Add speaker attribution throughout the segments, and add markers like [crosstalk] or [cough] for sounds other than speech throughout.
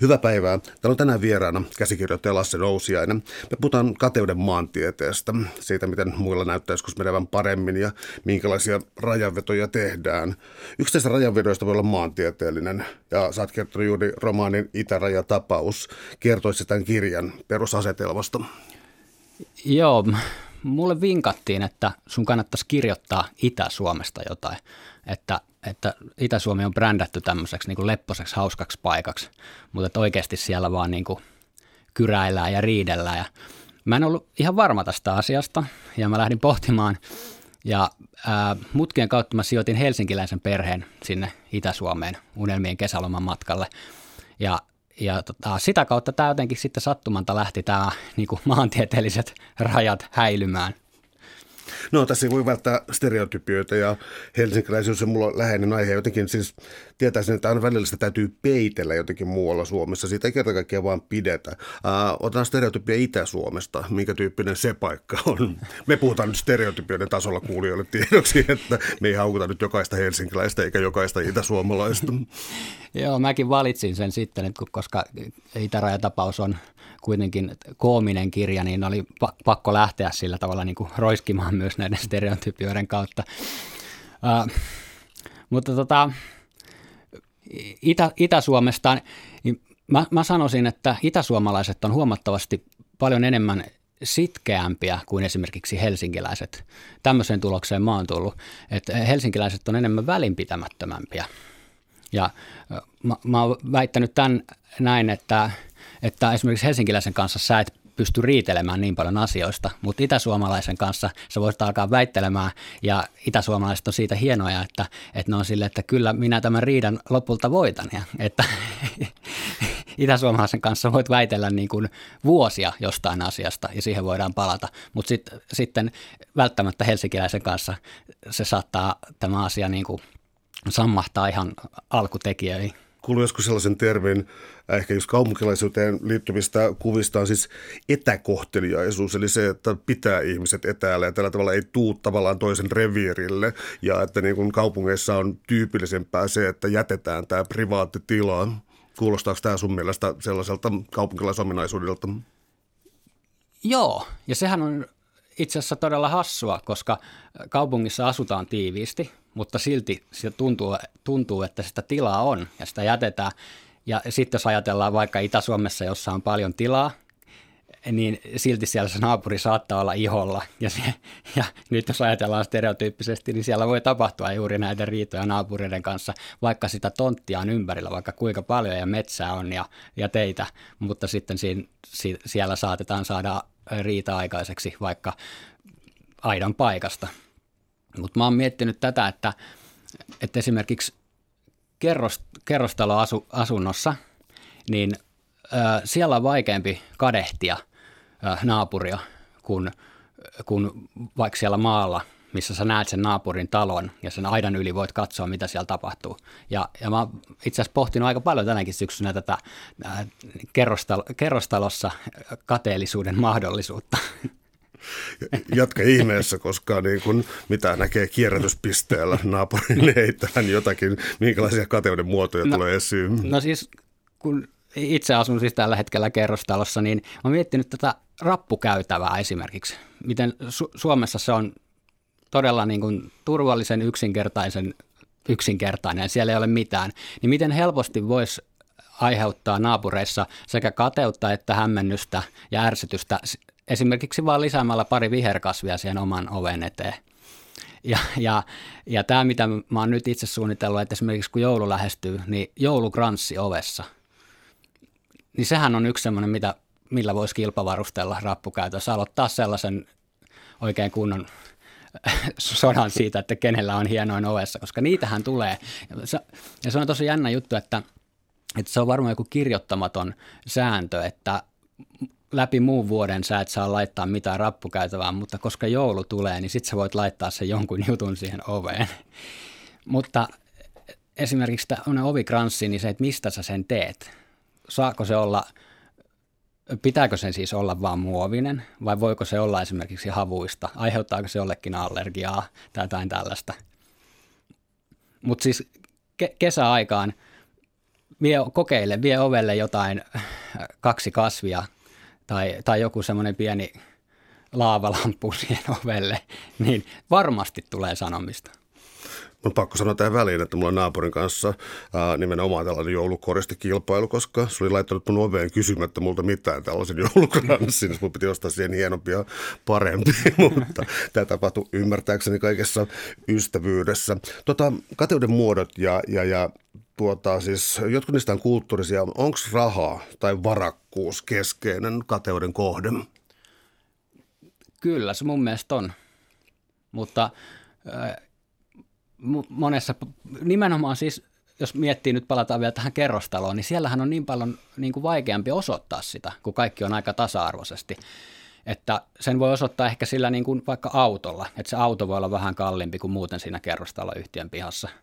Speaker 1: Hyvää päivää. Täällä on tänään vieraana käsikirjoittaja Lasse Nousiainen. Me puhutaan kateuden maantieteestä, siitä miten muilla näyttää joskus menevän paremmin ja minkälaisia rajanvetoja tehdään. Yksi tästä rajanvedoista voi olla maantieteellinen ja sä oot kertonut juuri romaanin Itärajatapaus. Kertoisi tämän kirjan perusasetelmasta.
Speaker 2: Joo, mulle vinkattiin, että sun kannattaisi kirjoittaa Itä-Suomesta jotain. Että, että Itä-Suomi on brändätty tämmöiseksi niin kuin lepposeksi, hauskaksi paikaksi, mutta että oikeasti siellä vaan niin kuin kyräillään ja riidellään. Ja mä en ollut ihan varma tästä asiasta ja mä lähdin pohtimaan ja ää, mutkien kautta mä sijoitin helsinkiläisen perheen sinne Itä-Suomeen unelmien kesäloman matkalle. Ja ja tota, sitä kautta tämä jotenkin sitten sattumanta lähti tämä niin maantieteelliset rajat häilymään.
Speaker 1: No tässä ei voi välttää stereotypioita ja helsinkiläisyys on mulla läheinen aihe. Jotenkin siis tietäisin, että aina välillä sitä täytyy peitellä jotenkin muualla Suomessa. Siitä ei kerta kaikkiaan vaan pidetä. Uh, otetaan stereotypia Itä-Suomesta. Minkä tyyppinen se paikka on? Me puhutaan nyt stereotypioiden tasolla kuulijoille tiedoksi, että me ei haukuta nyt jokaista helsinkiläistä eikä jokaista itäsuomalaista. [laughs]
Speaker 2: Joo, mäkin valitsin sen sitten, koska Itärajatapaus on kuitenkin koominen kirja, niin oli pakko lähteä sillä tavalla niin kuin roiskimaan myös näiden stereotypioiden kautta. Uh, mutta tota, Itä, Itä-Suomesta, niin mä, mä sanoisin, että itäsuomalaiset on huomattavasti paljon enemmän sitkeämpiä kuin esimerkiksi helsinkiläiset. Tämmöiseen tulokseen mä oon tullut, että helsinkiläiset on enemmän välinpitämättömämpiä. Ja mä, mä oon väittänyt tämän näin, että, että esimerkiksi helsinkiläisen kanssa sä et pysty riitelemään niin paljon asioista, mutta itäsuomalaisen kanssa sä voisit alkaa väittelemään ja itäsuomalaiset on siitä hienoja, että, että ne on sille, että kyllä minä tämän riidan lopulta voitan ja että [laughs] itäsuomalaisen kanssa voit väitellä niin kuin vuosia jostain asiasta ja siihen voidaan palata, mutta sit, sitten välttämättä helsinkiläisen kanssa se saattaa tämä asia niin kuin sammahtaa ihan alkutekijöihin
Speaker 1: kuullut joskus sellaisen termin, ehkä just kaupunkilaisuuteen liittyvistä kuvista on siis etäkohteliaisuus, eli se, että pitää ihmiset etäällä ja tällä tavalla ei tuu tavallaan toisen reviirille ja että niin kuin kaupungeissa on tyypillisempää se, että jätetään tämä privaatti tila. Kuulostaako tämä sun mielestä sellaiselta kaupunkilaisominaisuudelta?
Speaker 2: Joo, ja sehän on itse asiassa todella hassua, koska kaupungissa asutaan tiiviisti, mutta silti se tuntuu, tuntuu, että sitä tilaa on ja sitä jätetään. Ja sitten jos ajatellaan vaikka Itä-Suomessa, jossa on paljon tilaa, niin silti siellä se naapuri saattaa olla iholla. Ja, se, ja nyt jos ajatellaan stereotyyppisesti, niin siellä voi tapahtua juuri näitä riitoja naapureiden kanssa, vaikka sitä tonttia on ympärillä, vaikka kuinka paljon ja metsää on ja, ja teitä, mutta sitten siinä, siellä saatetaan saada riita aikaiseksi vaikka aidan paikasta. Mutta mä oon miettinyt tätä, että, että esimerkiksi kerrost, kerrostaloasunnossa, niin ö, siellä on vaikeampi kadehtia ö, naapuria kuin, kuin vaikka siellä maalla, missä sä näet sen naapurin talon ja sen aidan yli voit katsoa, mitä siellä tapahtuu. Ja, ja mä itse asiassa pohtinut aika paljon tänäkin syksynä tätä ä, kerrostalo, kerrostalossa kateellisuuden mahdollisuutta. [laughs]
Speaker 1: Jatka ihmeessä, koska niin kun, mitä näkee kierrätyspisteellä naapurin heittävän jotakin, minkälaisia kateuden muotoja no, tulee esiin.
Speaker 2: No siis kun itse asun siis tällä hetkellä kerrostalossa, niin olen miettinyt tätä rappukäytävää esimerkiksi. Miten Su- Suomessa se on todella niin kuin turvallisen yksinkertaisen yksinkertainen siellä ei ole mitään, niin miten helposti voisi aiheuttaa naapureissa sekä kateutta että hämmennystä ja ärsytystä esimerkiksi vain lisäämällä pari viherkasvia siihen oman oven eteen. Ja, ja, ja tämä, mitä mä oon nyt itse suunnitellut, että esimerkiksi kun joulu lähestyy, niin joulukranssi ovessa. Niin sehän on yksi semmoinen, mitä, millä voisi kilpavarustella rappukäytössä. Aloittaa sellaisen oikein kunnon [laughs] sodan siitä, että kenellä on hienoin ovessa, koska niitähän tulee. Ja se on tosi jännä juttu, että, että se on varmaan joku kirjoittamaton sääntö, että läpi muun vuoden sä et saa laittaa mitään rappukäytävää, mutta koska joulu tulee, niin sit sä voit laittaa sen jonkun jutun siihen oveen. [laughs] mutta esimerkiksi tämä ovikranssi, niin se, että mistä sä sen teet. Saako se olla, pitääkö sen siis olla vaan muovinen vai voiko se olla esimerkiksi havuista? Aiheuttaako se jollekin allergiaa tai jotain tällaista? Mutta siis ke- kesäaikaan vie, kokeile, vie ovelle jotain kaksi kasvia tai, tai joku semmoinen pieni laavalamppu [laughs] siihen ovelle, niin varmasti tulee sanomista.
Speaker 1: On pakko sanoa tähän väliin, että mulla naapurin kanssa ää, nimenomaan tällainen joulukoristi-kilpailu, koska se oli laittanut mun oveen kysymättä multa mitään tällaisen [laughs] joulukranssin. Mun piti ostaa siihen hienompi ja parempi, [laughs] mutta tämä tapahtui ymmärtääkseni kaikessa ystävyydessä. Tota, kateuden muodot ja, ja, ja tuota, siis jotkut niistä on kulttuurisia. Onko raha tai varakkuus keskeinen kateuden kohde?
Speaker 2: Kyllä, se mun mielestä on. Mutta äh, monessa, nimenomaan siis, jos miettii nyt, palataan vielä tähän kerrostaloon, niin siellähän on niin paljon niin kuin vaikeampi osoittaa sitä, kun kaikki on aika tasa-arvoisesti. Että sen voi osoittaa ehkä sillä niin kuin vaikka autolla, että se auto voi olla vähän kalliimpi kuin muuten siinä kerrostaloyhtiön pihassa –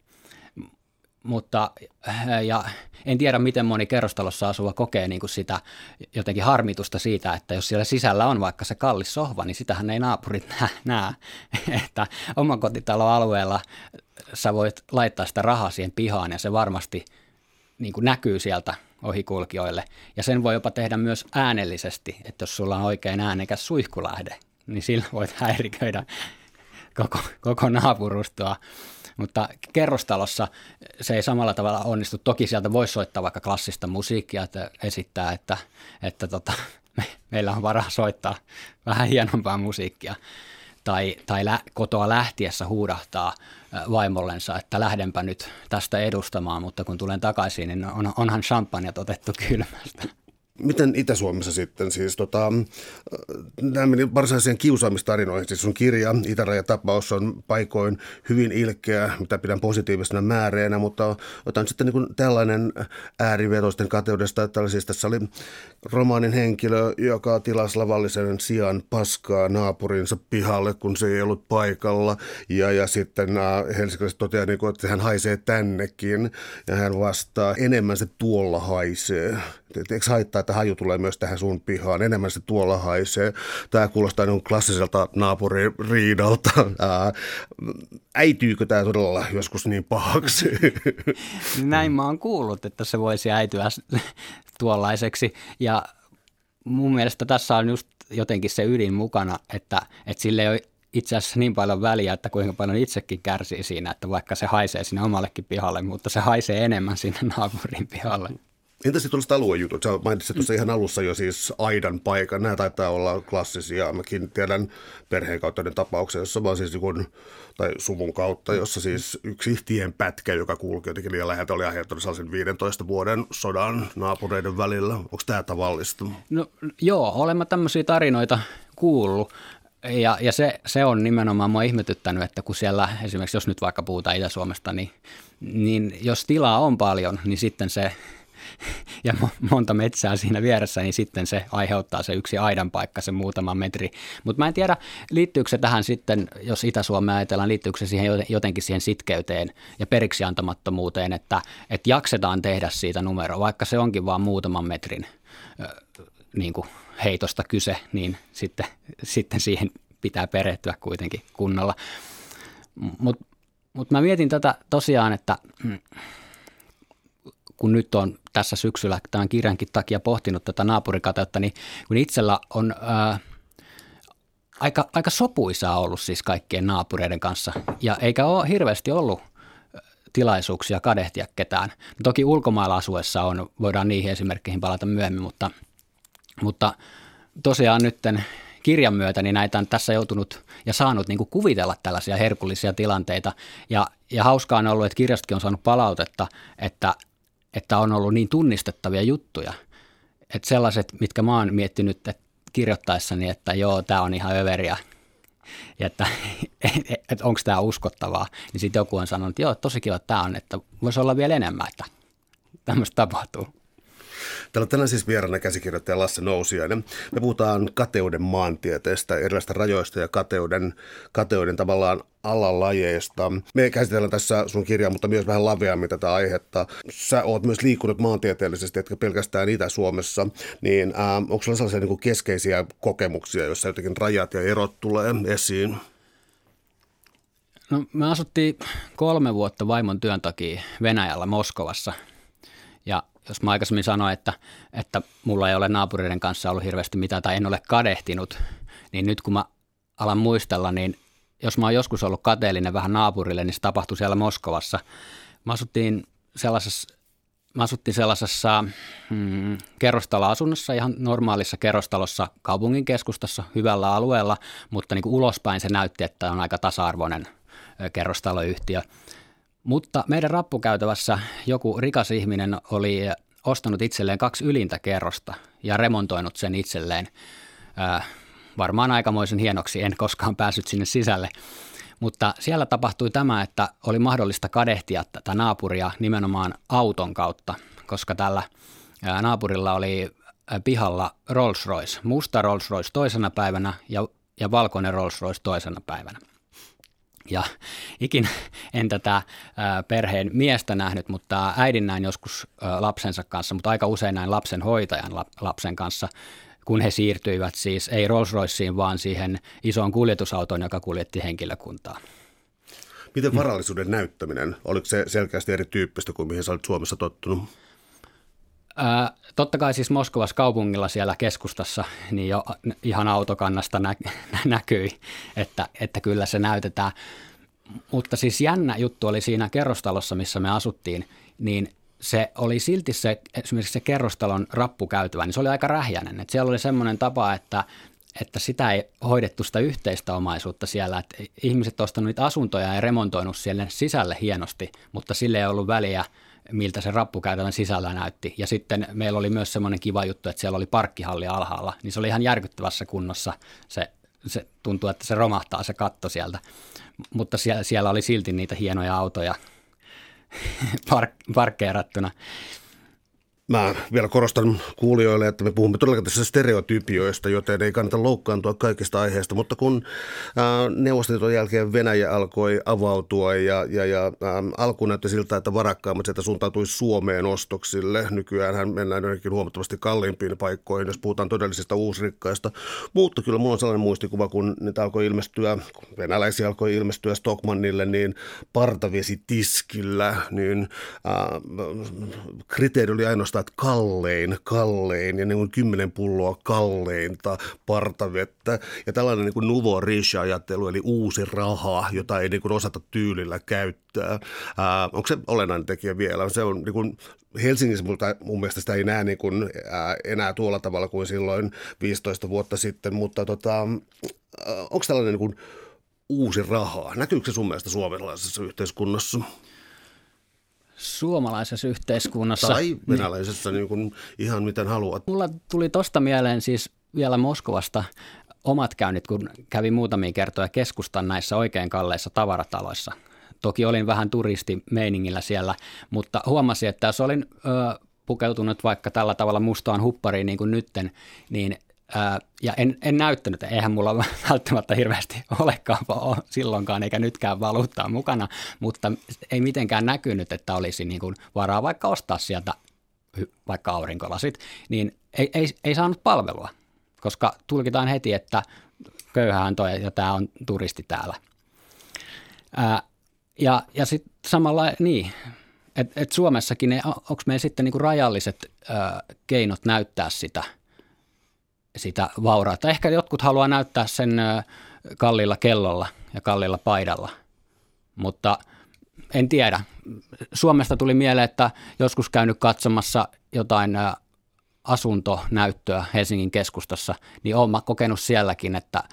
Speaker 2: mutta äh, ja en tiedä, miten moni kerrostalossa asuva kokee niin kuin sitä jotenkin harmitusta siitä, että jos siellä sisällä on vaikka se kallis sohva, niin sitähän ei naapurit [laughs] näe, että omakotitaloalueella sä voit laittaa sitä rahaa siihen pihaan ja se varmasti niin kuin näkyy sieltä ohikulkijoille. Ja sen voi jopa tehdä myös äänellisesti, että jos sulla on oikein äänekäs suihkulähde, niin sillä voit häiriköidä koko, koko naapurustoa. Mutta kerrostalossa se ei samalla tavalla onnistu. Toki sieltä voisi soittaa vaikka klassista musiikkia, että esittää, että, että tota, me, meillä on varaa soittaa vähän hienompaa musiikkia. Tai, tai lä, kotoa lähtiessä huudahtaa vaimollensa, että lähdenpä nyt tästä edustamaan, mutta kun tulen takaisin, niin on, onhan champagne otettu kylmästä.
Speaker 1: Miten Itä-Suomessa sitten? Siis, tota, nämä meni varsinaiseen kiusaamistarinoihin, siis sun kirja Itärajatapaus on paikoin hyvin ilkeä, mitä pidän positiivisena määreenä, mutta otan sitten niin tällainen äärivetoisten kateudesta, että siis tässä oli romaanin henkilö, joka tilasi lavallisen sijaan paskaa naapurinsa pihalle, kun se ei ollut paikalla, ja, ja sitten äh, helsinkiläiset toteaa, niin kuin, että hän haisee tännekin, ja hän vastaa, enemmän se tuolla haisee. Eikö haittaa, että haju tulee myös tähän sun pihaan, enemmän se tuolla haisee. Tämä kuulostaa niin klassiselta naapuririidalta. Äityykö tämä todella joskus niin pahaksi? [laughs]
Speaker 2: Näin mä oon kuullut, että se voisi äityä tuollaiseksi. Ja mun mielestä tässä on just jotenkin se ydin mukana, että, että sille ei ole itse asiassa niin paljon väliä, että kuinka paljon itsekin kärsii siinä, että vaikka se haisee sinne omallekin pihalle, mutta se haisee enemmän sinne naapurin pihalle.
Speaker 1: Entä sitten tuollaiset aluejutut? Sä mainitsit tuossa ihan alussa jo siis aidan paikan. Nämä taitaa olla klassisia. Mäkin tiedän perheen kautta tapauksia, jossa vaan siis joku, tai suvun kautta, jossa siis yksi tien pätkä, joka kulki jotenkin liian läheltä, oli aiheuttanut sellaisen 15 vuoden sodan naapureiden välillä. Onko tämä tavallista?
Speaker 2: No joo, olemme tämmöisiä tarinoita kuullut. Ja, ja se, se on nimenomaan mua ihmetyttänyt, että kun siellä esimerkiksi, jos nyt vaikka puhutaan Itä-Suomesta, niin, niin jos tilaa on paljon, niin sitten se [laughs] ja monta metsää siinä vieressä, niin sitten se aiheuttaa se yksi aidan paikka, se muutama metri. Mutta mä en tiedä, liittyykö se tähän sitten, jos Itä-Suomea ajatellaan, liittyykö se siihen jotenkin siihen sitkeyteen ja periksi antamattomuuteen, että, että jaksetaan tehdä siitä numero, vaikka se onkin vain muutaman metrin niin kuin heitosta kyse, niin sitten, sitten siihen pitää perehtyä kuitenkin kunnolla. Mutta mut mä mietin tätä tosiaan, että kun nyt on tässä syksyllä tämän kirjankin takia pohtinut tätä naapurikateutta, niin kun itsellä on ää, aika, aika sopuisaa ollut siis kaikkien naapureiden kanssa ja eikä ole hirveästi ollut tilaisuuksia kadehtia ketään. No toki ulkomailla asuessa on, voidaan niihin esimerkkeihin palata myöhemmin, mutta, mutta tosiaan nytten kirjan myötä niin näitä on tässä joutunut ja saanut niin kuvitella tällaisia herkullisia tilanteita. Ja, ja hauskaa on ollut, että kirjastakin on saanut palautetta, että että on ollut niin tunnistettavia juttuja. Että sellaiset, mitkä mä oon miettinyt että kirjoittaessani, että joo, tämä on ihan överiä, ja että, [laughs] että onko tämä uskottavaa, niin sitten joku on sanonut, että joo, tosi kiva, tämä on, että voisi olla vielä enemmän, että tämmöistä tapahtuu.
Speaker 1: Täällä on tänään siis vieraana käsikirjoittaja Lasse Nousiainen. Me puhutaan kateuden maantieteestä, erilaisista rajoista ja kateuden, kateuden tavallaan alalajeista. Me käsitellään tässä sun kirjaa, mutta myös vähän laveammin tätä aihetta. Sä oot myös liikkunut maantieteellisesti, etkä pelkästään Itä-Suomessa, niin äh, onko sulla sellaisia niin keskeisiä kokemuksia, joissa jotenkin rajat ja erot tulee esiin?
Speaker 2: No, me asuttiin kolme vuotta vaimon työn takia Venäjällä Moskovassa. Jos mä aikaisemmin sanoin, että, että mulla ei ole naapureiden kanssa ollut hirveästi mitään tai en ole kadehtinut, niin nyt kun mä alan muistella, niin jos mä oon joskus ollut kateellinen vähän naapurille, niin se tapahtui siellä Moskovassa. Mä asuttiin sellaisessa, mä asuttiin sellaisessa mm, kerrostaloasunnossa, ihan normaalissa kerrostalossa kaupungin keskustassa, hyvällä alueella, mutta niin kuin ulospäin se näytti, että on aika tasa-arvoinen kerrostaloyhtiö. Mutta meidän rappukäytävässä joku rikas ihminen oli ostanut itselleen kaksi ylintä kerrosta ja remontoinut sen itselleen. varmaan aikamoisen hienoksi, en koskaan päässyt sinne sisälle. Mutta siellä tapahtui tämä, että oli mahdollista kadehtia tätä naapuria nimenomaan auton kautta, koska tällä naapurilla oli pihalla Rolls Royce, musta Rolls Royce toisena päivänä ja, ja valkoinen Rolls Royce toisena päivänä. Ja ikin en tätä perheen miestä nähnyt, mutta äidin näin joskus lapsensa kanssa, mutta aika usein näin lapsen hoitajan lapsen kanssa, kun he siirtyivät siis ei Rolls Royceen, vaan siihen isoon kuljetusautoon, joka kuljetti henkilökuntaa.
Speaker 1: Miten varallisuuden näyttäminen, oliko se selkeästi erityyppistä kuin mihin sä olit Suomessa tottunut?
Speaker 2: Ää, totta kai siis Moskovassa kaupungilla siellä keskustassa niin jo ihan autokannasta nä- näkyi, että, että kyllä se näytetään. Mutta siis jännä juttu oli siinä kerrostalossa, missä me asuttiin, niin se oli silti se, esimerkiksi se kerrostalon rappukäytävä, niin se oli aika rähjäinen. Että siellä oli semmoinen tapa, että, että sitä ei hoidettu sitä yhteistä omaisuutta siellä. Että ihmiset ostanut niitä asuntoja ja remontoinut siellä sisälle hienosti, mutta sille ei ollut väliä – miltä se rappukäytävän sisällä näytti. Ja sitten meillä oli myös semmoinen kiva juttu, että siellä oli parkkihalli alhaalla, niin se oli ihan järkyttävässä kunnossa. Se, se tuntuu, että se romahtaa se katto sieltä, mutta siellä, siellä oli silti niitä hienoja autoja [laughs] park, parkkeerattuna.
Speaker 1: Mä vielä korostan kuulijoille, että me puhumme todellakin tässä stereotypioista, joten ei kannata loukkaantua kaikista aiheista, mutta kun neuvostoliiton jälkeen Venäjä alkoi avautua ja, ja, ja alkuun näytti siltä, että varakkaammat sieltä suuntautui Suomeen ostoksille. Nykyään mennään jotenkin huomattavasti kalliimpiin paikkoihin, jos puhutaan todellisista uusrikkaista. Mutta kyllä mulla on sellainen muistikuva, kun niitä alkoi ilmestyä, venäläisiä alkoi ilmestyä Stockmannille, niin partavesi tiskillä, niin äh, kriteeri oli ainoastaan muistaa, että kallein, kallein ja niin kuin kymmenen pulloa kalleinta partavettä. Ja tällainen niin kuin nuvo ajattelu eli uusi raha, jota ei niin kuin osata tyylillä käyttää. Ää, onko se olennainen tekijä vielä? Se on niin kuin Helsingissä mutta mun mielestä sitä ei näe niin kuin, ää, enää tuolla tavalla kuin silloin 15 vuotta sitten, mutta tota, onko tällainen niin kuin uusi raha? Näkyykö se sun mielestä suomalaisessa yhteiskunnassa?
Speaker 2: Suomalaisessa yhteiskunnassa.
Speaker 1: Tai venäläisessä, niin kuin ihan miten haluat.
Speaker 2: Mulla tuli tosta mieleen siis vielä Moskovasta omat käynnit, kun kävin muutamia kertoja keskustan näissä oikein kalleissa tavarataloissa. Toki olin vähän turistimeiningillä siellä, mutta huomasin, että jos olin ö, pukeutunut vaikka tällä tavalla mustaan huppariin niin kuin nytten, niin ja en, en näyttänyt, eihän mulla [laughs] välttämättä hirveästi olekaan silloinkaan eikä nytkään valuuttaa mukana, mutta ei mitenkään näkynyt, että olisi niin kuin varaa vaikka ostaa sieltä vaikka aurinkolasit, niin ei, ei, ei saanut palvelua, koska tulkitaan heti, että köyhähän toi ja tämä on turisti täällä. Ää, ja ja sitten samalla niin, että et Suomessakin, onko meillä sitten niinku rajalliset ää, keinot näyttää sitä – sitä vaurautta. Ehkä jotkut haluaa näyttää sen kallilla kellolla ja kallilla paidalla, mutta en tiedä. Suomesta tuli mieleen, että joskus käynyt katsomassa jotain asuntonäyttöä Helsingin keskustassa, niin olen kokenut sielläkin, että,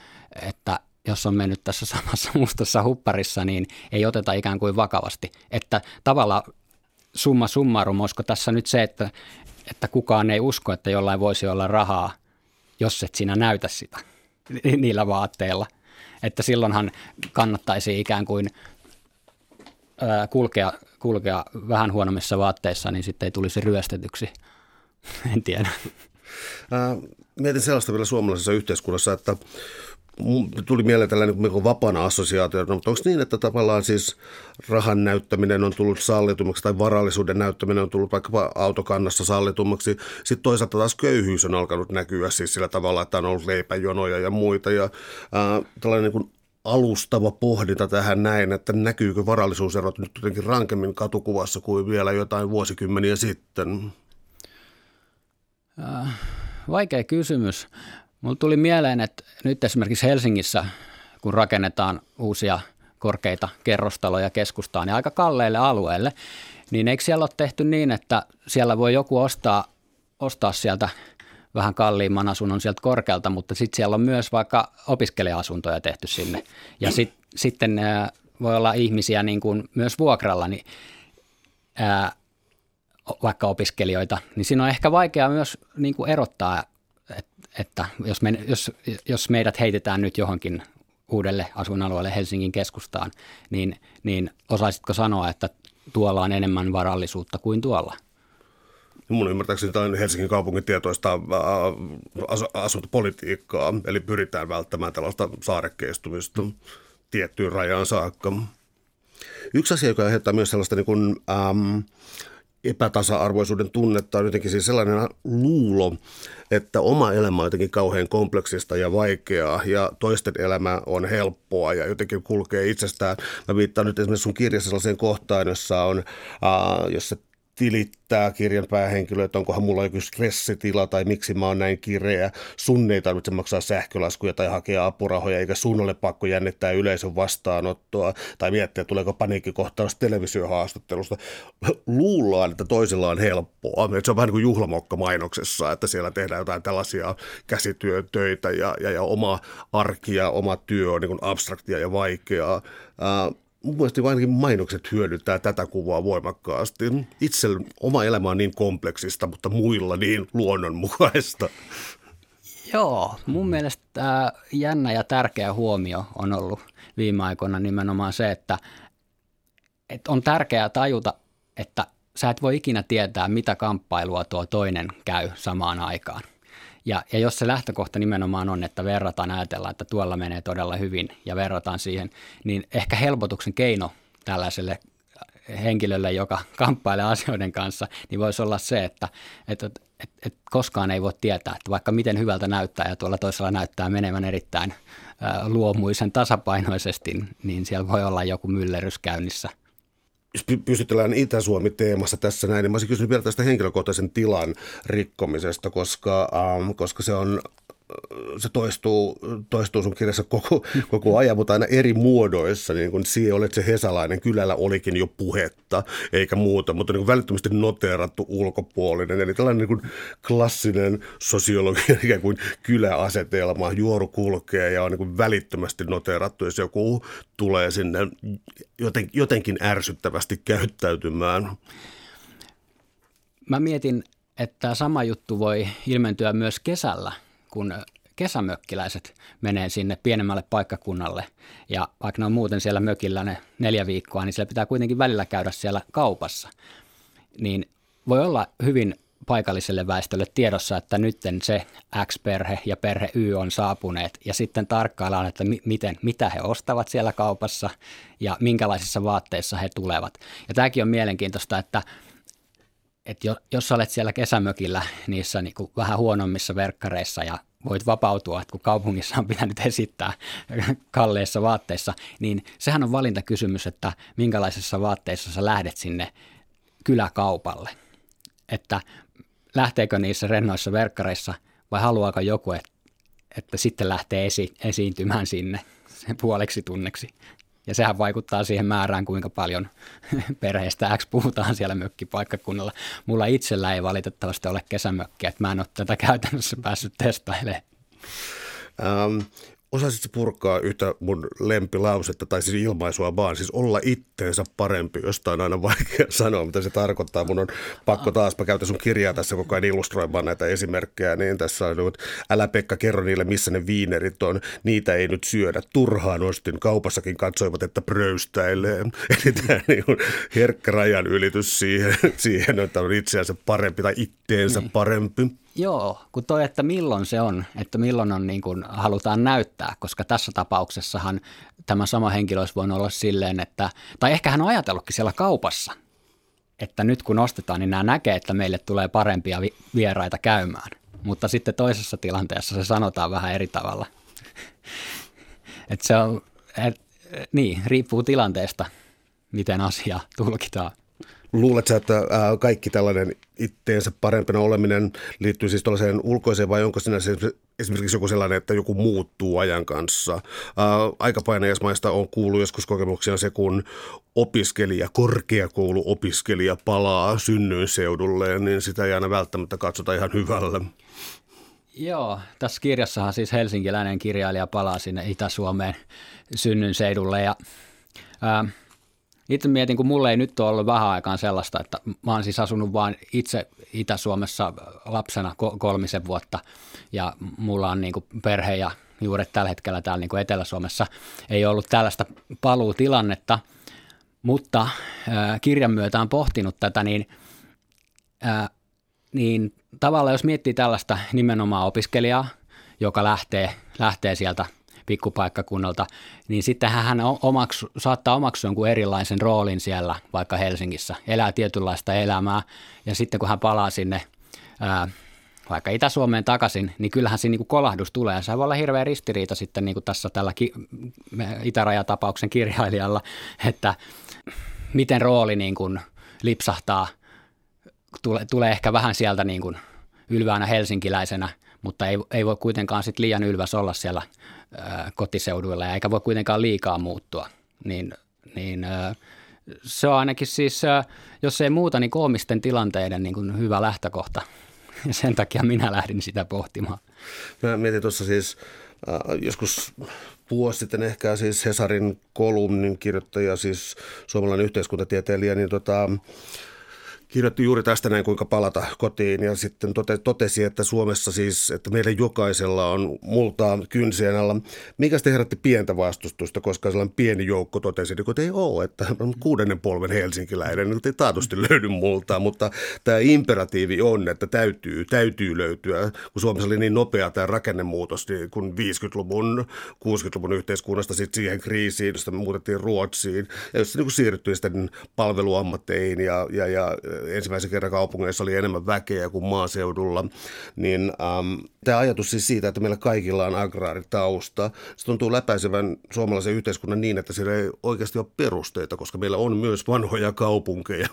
Speaker 2: että jos on mennyt tässä [laughs] samassa mustassa hupparissa, niin ei oteta ikään kuin vakavasti. Että tavallaan summa summarum, olisiko tässä nyt se, että, että kukaan ei usko, että jollain voisi olla rahaa – jos et sinä näytä sitä niillä vaatteilla. Että silloinhan kannattaisi ikään kuin kulkea, kulkea vähän huonommissa vaatteissa, niin sitten ei tulisi ryöstetyksi. [laughs] en tiedä.
Speaker 1: Mietin sellaista vielä suomalaisessa yhteiskunnassa, että tuli mieleen tällainen niin vapaana assosiaatio, no, mutta onko niin, että tavallaan siis rahan näyttäminen on tullut sallitummaksi tai varallisuuden näyttäminen on tullut vaikkapa autokannassa sallitummaksi. Sitten toisaalta taas köyhyys on alkanut näkyä siis sillä tavalla, että on ollut leipäjonoja ja muita ja ää, tällainen niin alustava pohdinta tähän näin, että näkyykö varallisuuserot nyt jotenkin rankemmin katukuvassa kuin vielä jotain vuosikymmeniä sitten?
Speaker 2: Äh, vaikea kysymys. Mulla tuli mieleen, että nyt esimerkiksi Helsingissä, kun rakennetaan uusia korkeita kerrostaloja keskustaan ja aika kalleille alueelle, niin eikö siellä ole tehty niin, että siellä voi joku ostaa, ostaa sieltä vähän kalliimman asunnon sieltä korkealta, mutta sitten siellä on myös vaikka opiskelija-asuntoja tehty sinne. Ja sit, sitten voi olla ihmisiä niin kuin myös vuokralla, niin, ää, vaikka opiskelijoita, niin siinä on ehkä vaikea myös niin kuin erottaa, että, jos, me, jos, jos meidät heitetään nyt johonkin uudelle asuinalueelle Helsingin keskustaan, niin, niin osaisitko sanoa, että tuolla on enemmän varallisuutta kuin tuolla?
Speaker 1: Mun ymmärtääkseni tämä on Helsingin kaupungin tietoista asuntopolitiikkaa, eli pyritään välttämään tällaista saarekkeistumista tiettyyn rajaan saakka. Yksi asia, joka aiheuttaa myös sellaista niin kuin, ähm, epätasa-arvoisuuden tunnetta on jotenkin siis sellainen luulo, että oma elämä on jotenkin kauhean kompleksista ja vaikeaa ja toisten elämä on helppoa ja jotenkin kulkee itsestään. Mä viittaan nyt esimerkiksi sun kirjassa sellaiseen kohtaan, jossa on, äh, jossa tilittää kirjan päähenkilö, että onkohan mulla joku stressitila tai miksi mä oon näin kireä. Sun ei tarvitse maksaa sähkölaskuja tai hakea apurahoja, eikä sun ole pakko jännittää yleisön vastaanottoa tai miettiä, tuleeko paniikkikohtaus televisiohaastattelusta. Luullaan, että toisilla on helppoa. Se on vähän niin kuin juhlamokka mainoksessa, että siellä tehdään jotain tällaisia käsityötöitä ja, ja, ja oma arki ja oma työ on niin abstraktia ja vaikeaa mun mielestä ainakin mainokset hyödyntää tätä kuvaa voimakkaasti. Itse oma elämä on niin kompleksista, mutta muilla niin luonnonmukaista.
Speaker 2: Joo, mun mielestä tämä jännä ja tärkeä huomio on ollut viime aikoina nimenomaan se, että, että on tärkeää tajuta, että sä et voi ikinä tietää, mitä kamppailua tuo toinen käy samaan aikaan. Ja, ja jos se lähtökohta nimenomaan on, että verrataan, ajatellaan, että tuolla menee todella hyvin ja verrataan siihen, niin ehkä helpotuksen keino tällaiselle henkilölle, joka kamppailee asioiden kanssa, niin voisi olla se, että, että, että, että koskaan ei voi tietää, että vaikka miten hyvältä näyttää ja tuolla toisella näyttää menevän erittäin luomuisen tasapainoisesti, niin siellä voi olla joku myllerys käynnissä –
Speaker 1: jos pysytellään Itä-Suomi-teemassa tässä näin, niin mä olisin kysynyt vielä tästä henkilökohtaisen tilan rikkomisesta, koska, ähm, koska se on se toistuu, toistuu sun kirjassa koko, koko ajan, mutta aina eri muodoissa, niin kuin siihen olet se hesalainen, kylällä olikin jo puhetta, eikä muuta, mutta niin välittömästi noteerattu ulkopuolinen, eli tällainen niin klassinen sosiologian [laughs] ikään kuin kyläasetelma, juoru kulkee ja on niin välittömästi noteerattu, jos joku tulee sinne joten, jotenkin ärsyttävästi käyttäytymään.
Speaker 2: Mä mietin, että sama juttu voi ilmentyä myös kesällä – kun kesämökkiläiset menee sinne pienemmälle paikkakunnalle ja vaikka ne on muuten siellä mökillä ne neljä viikkoa, niin siellä pitää kuitenkin välillä käydä siellä kaupassa. Niin voi olla hyvin paikalliselle väestölle tiedossa, että nyt se X-perhe ja perhe Y on saapuneet ja sitten tarkkaillaan, että mi- miten, mitä he ostavat siellä kaupassa ja minkälaisissa vaatteissa he tulevat. Ja tämäkin on mielenkiintoista, että että jos olet siellä kesämökillä niissä niin kuin vähän huonommissa verkkareissa ja voit vapautua, että kun kaupungissa on pitänyt esittää kalleissa vaatteissa, niin sehän on valintakysymys, että minkälaisessa vaatteissa sä lähdet sinne kyläkaupalle. Että lähteekö niissä rennoissa verkkareissa vai haluaako joku, että, että sitten lähtee esi- esiintymään sinne puoleksi tunneksi ja sehän vaikuttaa siihen määrään, kuinka paljon [laughs] perheestä X puhutaan siellä mökkipaikkakunnalla. Mulla itsellä ei valitettavasti ole kesämökkiä, että mä en ole tätä käytännössä päässyt testailemaan.
Speaker 1: Um, Osaisitko purkaa yhtä mun lempilausetta, tai siis ilmaisua vaan, siis olla itteensä parempi, josta on aina vaikea [laughs] sanoa, mitä se tarkoittaa. Mun on pakko taas, mä käytän sun kirjaa tässä koko ajan illustroimaan näitä esimerkkejä, niin tässä on, että älä Pekka kerro niille, missä ne viinerit on, niitä ei nyt syödä. Turhaan ostin, kaupassakin katsoivat, että pröystäilee. [laughs] Eli tämä niin herkkä rajan ylitys siihen, [laughs] siihen, että on itseänsä parempi tai itteensä niin. parempi.
Speaker 2: Joo, kun toi, että milloin se on, että milloin on niin kuin halutaan näyttää, koska tässä tapauksessahan tämä sama henkilö olisi voinut olla silleen, että, tai ehkä hän on ajatellutkin siellä kaupassa, että nyt kun ostetaan, niin nämä näkee, että meille tulee parempia vieraita käymään. Mutta sitten toisessa tilanteessa se sanotaan vähän eri tavalla. [laughs] että se on, et, niin, riippuu tilanteesta, miten asia tulkitaan.
Speaker 1: Luuletko että kaikki tällainen itteensä parempana oleminen liittyy siis tuollaiseen ulkoiseen vai onko siinä esimerkiksi joku sellainen, että joku muuttuu ajan kanssa? Aikapainajaismaista on kuullut joskus kokemuksia se, kun opiskelija, korkeakouluopiskelija palaa synnyin seudulle, niin sitä ei aina välttämättä katsota ihan hyvällä.
Speaker 2: Joo, tässä kirjassahan siis helsinkiläinen kirjailija palaa sinne Itä-Suomeen synnyn seudulle ja ää, itse mietin, kun mulle ei nyt ole ollut vähän aikaan sellaista, että mä oon siis asunut vain itse Itä-Suomessa lapsena kolmisen vuotta. Ja mulla on niin kuin perhe ja juuri tällä hetkellä täällä niin kuin Etelä-Suomessa. Ei ollut tällaista paluutilannetta, mutta ää, kirjan myötä on pohtinut tätä, niin, ää, niin tavallaan jos miettii tällaista nimenomaan opiskelijaa, joka lähtee, lähtee sieltä pikkupaikkakunnalta, niin sitten hän omaksu, saattaa omaksua jonkun erilaisen roolin siellä vaikka Helsingissä, elää tietynlaista elämää ja sitten kun hän palaa sinne ää, vaikka Itä-Suomeen takaisin, niin kyllähän siinä niin kolahdus tulee. Se voi olla hirveä ristiriita sitten niin kuin tässä tällä ki- Itärajatapauksen kirjailijalla, että miten rooli niin kuin lipsahtaa, tulee, tulee ehkä vähän sieltä niin kuin ylväänä helsinkiläisenä, mutta ei, ei voi kuitenkaan sit liian ylväs olla siellä kotiseuduilla ja eikä voi kuitenkaan liikaa muuttua, niin, niin se on ainakin siis, jos ei muuta, niin koomisten tilanteiden niin kuin hyvä lähtökohta. Ja sen takia minä lähdin sitä pohtimaan.
Speaker 1: Mä mietin tuossa siis äh, joskus vuosi sitten ehkä siis Hesarin kolumnin kirjoittaja, siis suomalainen yhteiskuntatieteilijä, niin tota, kirjoitti juuri tästä näin, kuinka palata kotiin ja sitten tote, totesi, että Suomessa siis, että meillä jokaisella on multaa kynsien alla. Mikä te herätti pientä vastustusta, koska sellainen pieni joukko totesi, että ei ole, että on kuudennen polven helsinkiläinen, että ei taatusti löydy multaa, mutta tämä imperatiivi on, että täytyy, täytyy löytyä, kun Suomessa oli niin nopea tämä rakennemuutos, niin kun 50-luvun, 60-luvun yhteiskunnasta sitten siihen kriisiin, josta me muutettiin Ruotsiin, ja jos niin siirryttiin sitten palveluammatteihin ja, ja, ja ensimmäisen kerran kaupungeissa oli enemmän väkeä kuin maaseudulla, niin ähm, tämä ajatus siis siitä, että meillä kaikilla on agraaritausta, se tuntuu läpäisevän suomalaisen yhteiskunnan niin, että siellä ei oikeasti ole perusteita, koska meillä on myös vanhoja kaupunkeja.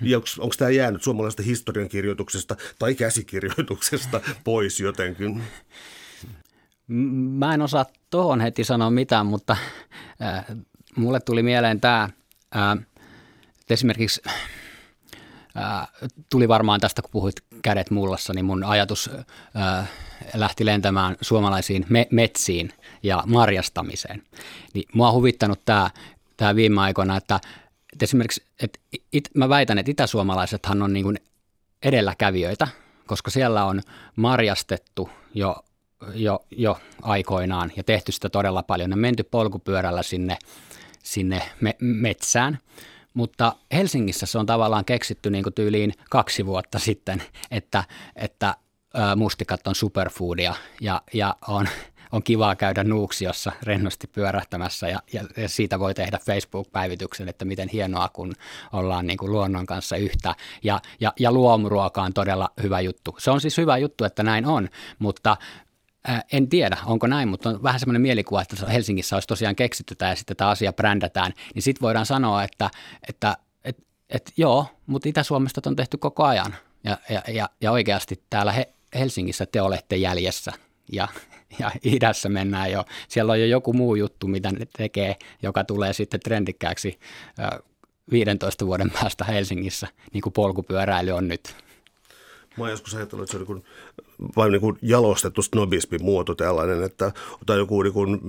Speaker 1: Ja onko tämä jäänyt suomalaisesta historiankirjoituksesta tai käsikirjoituksesta pois jotenkin?
Speaker 2: Mä en osaa tuohon heti sanoa mitään, mutta äh, mulle tuli mieleen tämä, äh, esimerkiksi Tuli varmaan tästä, kun puhuit kädet mullassa, niin mun ajatus lähti lentämään suomalaisiin me- metsiin ja marjastamiseen. Niin mua on huvittanut tämä, tämä viime aikoina, että, että esimerkiksi, että it, mä väitän, että itäsuomalaisethan on niin kuin edelläkävijöitä, koska siellä on marjastettu jo, jo, jo aikoinaan ja tehty sitä todella paljon. Ne menty polkupyörällä sinne, sinne me- metsään – mutta Helsingissä se on tavallaan keksitty niin kuin tyyliin kaksi vuotta sitten, että, että mustikat on superfoodia ja, ja on, on kivaa käydä Nuuksiossa rennosti pyörähtämässä ja, ja, ja siitä voi tehdä Facebook-päivityksen, että miten hienoa, kun ollaan niin kuin luonnon kanssa yhtä. Ja, ja, ja luomuruoka on todella hyvä juttu. Se on siis hyvä juttu, että näin on, mutta en tiedä, onko näin, mutta on vähän semmoinen mielikuva, että Helsingissä olisi tosiaan keksitty tämä ja sitten tämä asia brändätään, niin sitten voidaan sanoa, että, että et, et, joo, mutta Itä-Suomesta on tehty koko ajan ja, ja, ja, ja oikeasti täällä he, Helsingissä te olette jäljessä ja, ja idässä mennään jo. Siellä on jo joku muu juttu, mitä ne tekee, joka tulee sitten trendikkääksi 15 vuoden päästä Helsingissä, niin kuin polkupyöräily on nyt.
Speaker 1: Mä oon joskus ajatellut, että se on niin vain niin kuin jalostettu snobismin muoto tällainen, että otetaan joku niin kuin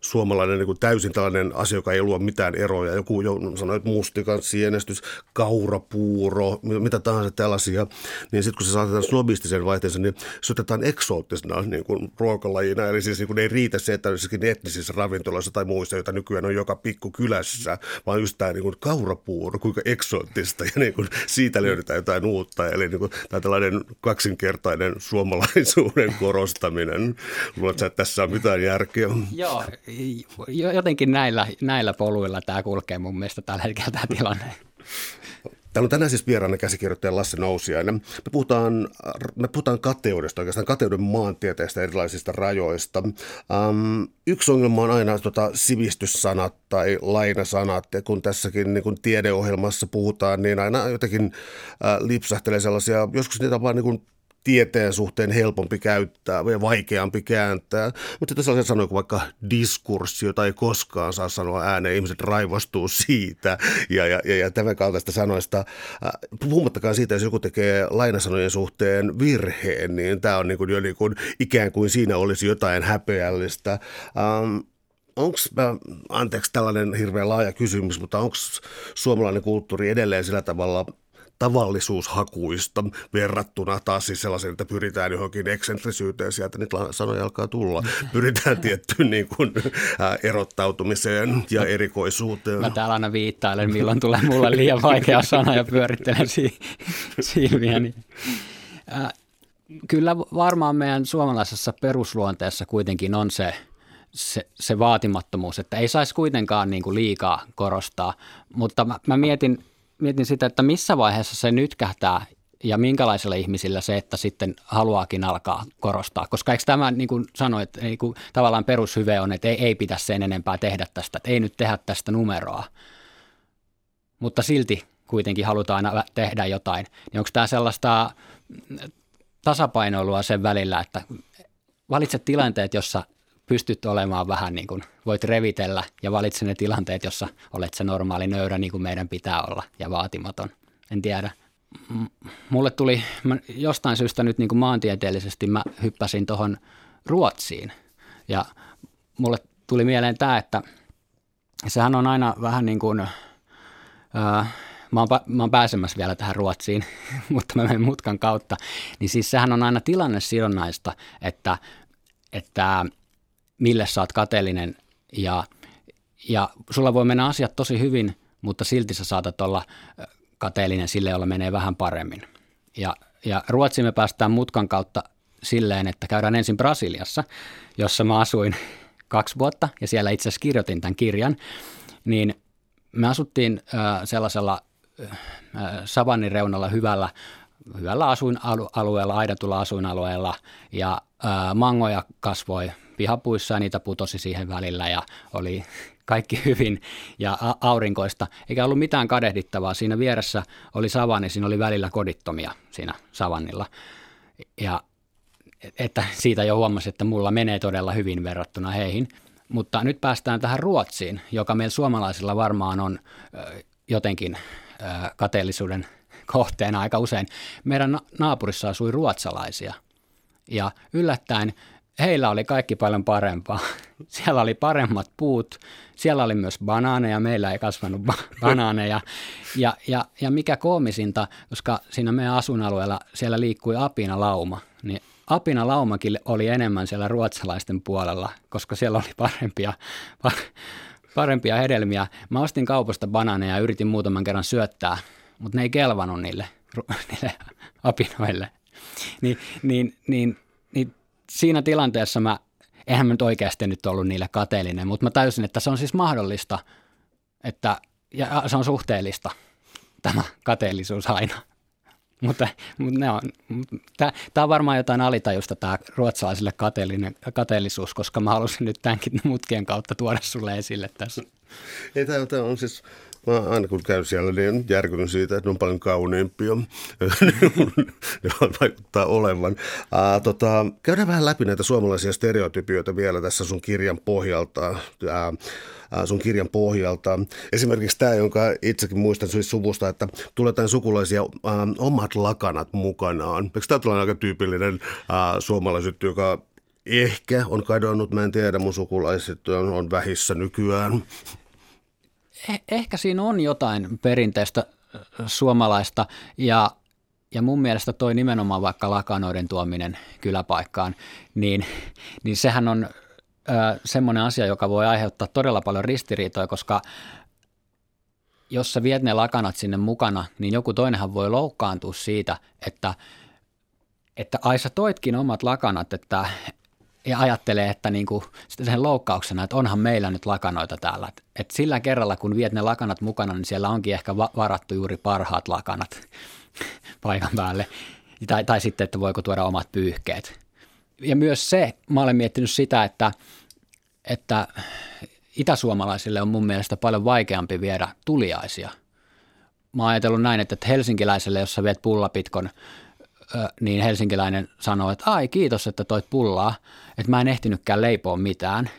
Speaker 1: suomalainen niin kuin täysin tällainen asia, joka ei luo mitään eroja. Joku jo sanoi, että mustikan sienestys, kaurapuuro, mitä tahansa tällaisia. Niin sitten kun se saatetaan snobistisen vaihteensa, niin se otetaan eksoottisena niin kuin ruokalajina. Eli siis niin kuin ei riitä se, että olisikin etnisissä ravintoloissa tai muissa, joita nykyään on joka pikku kylässä, vaan just tämä niin kuin kaurapuuro, kuinka eksoottista ja niin kuin siitä löydetään jotain uutta. Eli niin kuin, tämä tällainen kaksinkertainen suomalainen suomalaisuuden korostaminen. Luuletko että tässä on mitään järkeä?
Speaker 2: Joo, jotenkin näillä, näillä poluilla tämä kulkee mun mielestä tällä hetkellä tämä tilanne.
Speaker 1: Täällä on tänään siis vieraana käsikirjoittaja Lasse Nousiainen. Me puhutaan, me puhutaan kateudesta, oikeastaan kateuden maantieteistä erilaisista rajoista. Um, yksi ongelma on aina tota, sivistyssanat tai lainasanat, ja kun tässäkin niin kun tiedeohjelmassa puhutaan, niin aina jotenkin äh, lipsahtelee sellaisia, joskus niitä vaan niin tieteen suhteen helpompi käyttää ja vaikeampi kääntää. Mutta sitten sellaisia sanoja kuin vaikka diskurssi, jota ei koskaan saa sanoa ääneen, ihmiset raivostuu siitä ja, ja, ja, ja tämän kaltaista sanoista. Äh, puhumattakaan siitä, jos joku tekee lainasanojen suhteen virheen, niin tämä on niin kuin jo niin kuin, ikään kuin siinä olisi jotain häpeällistä. Ähm, onko, anteeksi tällainen hirveän laaja kysymys, mutta onko suomalainen kulttuuri edelleen sillä tavalla tavallisuushakuista verrattuna taas siis sellaisen, että pyritään johonkin eksentrisyyteen sieltä, nyt sanoja alkaa tulla, [laughs] pyritään tiettyyn niin kuin, ää, erottautumiseen ja erikoisuuteen.
Speaker 2: Mä täällä aina viittailen, milloin tulee mulle liian vaikea sana ja pyörittelen si- [laughs] silmiäni. Ää, kyllä varmaan meidän suomalaisessa perusluonteessa kuitenkin on se, se, se vaatimattomuus, että ei saisi kuitenkaan niin kuin liikaa korostaa, mutta mä, mä mietin mietin sitä, että missä vaiheessa se nytkähtää ja minkälaisilla ihmisillä se, että sitten haluaakin alkaa korostaa. Koska eikö tämä, niin kuin sanoit, niin kuin tavallaan perushyve on, että ei, ei pidä sen enempää tehdä tästä, että ei nyt tehdä tästä numeroa. Mutta silti kuitenkin halutaan aina tehdä jotain. Niin onko tämä sellaista tasapainoilua sen välillä, että valitset tilanteet, jossa pystyt olemaan vähän niin kuin, voit revitellä ja valitse ne tilanteet, jossa olet se normaali nöyrä niin kuin meidän pitää olla ja vaatimaton. En tiedä. Mulle tuli mä jostain syystä nyt niin kuin maantieteellisesti mä hyppäsin tuohon Ruotsiin ja mulle tuli mieleen tämä, että sehän on aina vähän niin kuin, ää, mä oon, mä oon pääsemässä vielä tähän Ruotsiin, [laughs] mutta mä menen mutkan kautta, niin siis sehän on aina tilanne sidonnaista, että, että mille sä oot kateellinen ja, ja sulla voi mennä asiat tosi hyvin, mutta silti sä saatat olla kateellinen sille, jolla menee vähän paremmin. Ja, ja Ruotsiin me päästään mutkan kautta silleen, että käydään ensin Brasiliassa, jossa mä asuin kaksi vuotta ja siellä itse asiassa kirjoitin tämän kirjan, niin me asuttiin sellaisella savannin reunalla hyvällä, hyvällä asuinalueella, aidatulla asuinalueella ja mangoja kasvoi pihapuissa ja niitä putosi siihen välillä ja oli kaikki hyvin ja aurinkoista, eikä ollut mitään kadehdittavaa. Siinä vieressä oli savanni, siinä oli välillä kodittomia siinä savannilla. Ja että siitä jo huomasi, että mulla menee todella hyvin verrattuna heihin. Mutta nyt päästään tähän Ruotsiin, joka meillä suomalaisilla varmaan on jotenkin kateellisuuden kohteena aika usein. Meidän naapurissa asui ruotsalaisia ja yllättäen heillä oli kaikki paljon parempaa. [laughs] Siellä oli paremmat puut, siellä oli myös banaaneja, meillä ei kasvanut ba- [laughs] banaaneja. Ja, ja, ja mikä koomisinta, koska siinä meidän asuinalueella siellä liikkui apinalauma, niin apinalaumakin oli enemmän siellä ruotsalaisten puolella, koska siellä oli parempia, parempia hedelmiä. Mä ostin kaupasta banaaneja ja yritin muutaman kerran syöttää, mutta ne ei kelvannut niille, [laughs] niille apinoille. Niin, niin, niin, niin siinä tilanteessa mä, eihän mä nyt oikeasti nyt ollut niille kateellinen, mutta mä täysin, että se on siis mahdollista, että, ja se on suhteellista, tämä kateellisuus aina. [laughs] Mutta, mutta ne on, tämä on varmaan jotain alitajusta tämä ruotsalaisille kateellinen, kateellisuus, koska mä halusin nyt tämänkin mutkien kautta tuoda sulle esille tässä.
Speaker 1: Ei, tämä, tämä on siis Mä aina kun käyn siellä, niin järkytyn siitä, että ne on paljon kauniimpia. [laughs] ne vaikuttaa olevan. Uh, tota, käydään vähän läpi näitä suomalaisia stereotypioita vielä tässä sun kirjan pohjalta. Uh, sun kirjan pohjalta. Esimerkiksi tämä, jonka itsekin muistan siis suvusta, että tuletaan sukulaisia äh, omat lakanat mukanaan. Eikö tämä ole aika tyypillinen äh, joka ehkä on kadonnut, mä en tiedä, mun sukulaiset on, on vähissä nykyään.
Speaker 2: Eh, ehkä siinä on jotain perinteistä suomalaista ja, ja mun mielestä toi nimenomaan vaikka lakanoiden tuominen kyläpaikkaan, niin, niin sehän on ö, semmoinen asia, joka voi aiheuttaa todella paljon ristiriitoja, koska jos sä viet ne lakanat sinne mukana, niin joku toinenhan voi loukkaantua siitä, että, että ai sä toitkin omat lakanat, että ja ajattelee, että niin kuin sen loukkauksena, että onhan meillä nyt lakanoita täällä. Että sillä kerralla, kun viet ne lakanat mukana, niin siellä onkin ehkä varattu juuri parhaat lakanat [laughs] paikan päälle. Tai, tai sitten, että voiko tuoda omat pyyhkeet. Ja myös se, mä olen miettinyt sitä, että, että itäsuomalaisille on mun mielestä paljon vaikeampi viedä tuliaisia. Mä oon ajatellut näin, että helsinkiläiselle, jos sä viet pullapitkon – niin helsinkiläinen sanoi, että ai kiitos, että toit pullaa, että mä en ehtinytkään leipoa mitään.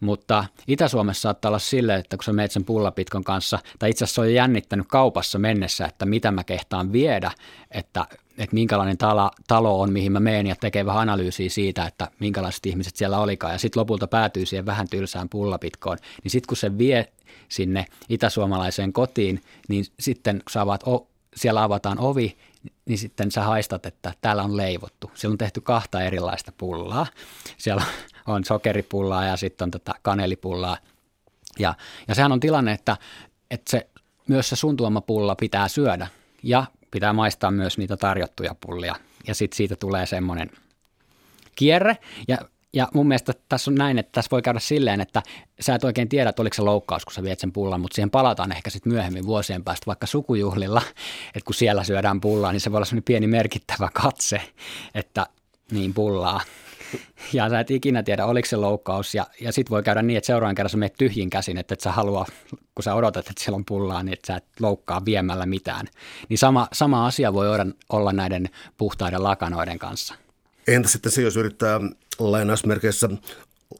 Speaker 2: Mutta Itä-Suomessa saattaa olla sille, että kun sä meet sen pullapitkon kanssa, tai itse asiassa on jännittänyt kaupassa mennessä, että mitä mä kehtaan viedä, että, että minkälainen talo, talo on, mihin mä menen ja tekee vähän analyysiä siitä, että minkälaiset ihmiset siellä olikaan. Ja sitten lopulta päätyy siihen vähän tylsään pullapitkoon. Niin sitten kun se vie sinne itäsuomalaiseen kotiin, niin sitten kun sä avaat, siellä avataan ovi, niin sitten sä haistat, että täällä on leivottu. Siellä on tehty kahta erilaista pullaa. Siellä on sokeripullaa ja sitten on tätä kanelipullaa. Ja, ja sehän on tilanne, että, että se, myös se sun tuoma pulla pitää syödä ja pitää maistaa myös niitä tarjottuja pullia. Ja sitten siitä tulee semmoinen kierre. Ja ja mun mielestä tässä on näin, että tässä voi käydä silleen, että sä et oikein tiedä, että oliko se loukkaus, kun sä viet sen pullan, mutta siihen palataan ehkä sitten myöhemmin vuosien päästä vaikka sukujuhlilla, [laughs] että kun siellä syödään pullaa, niin se voi olla sellainen pieni merkittävä katse, että niin pullaa. [laughs] Ja sä et ikinä tiedä, oliko se loukkaus. Ja, ja sitten voi käydä niin, että seuraavan kerran sä menet tyhjin käsin, että et sä halua, kun sä odotat, että siellä on pullaa, niin että sä et loukkaa viemällä mitään. Niin sama, sama asia voi olla näiden puhtaiden lakanoiden kanssa.
Speaker 1: Entä sitten se, jos yrittää lainausmerkeissä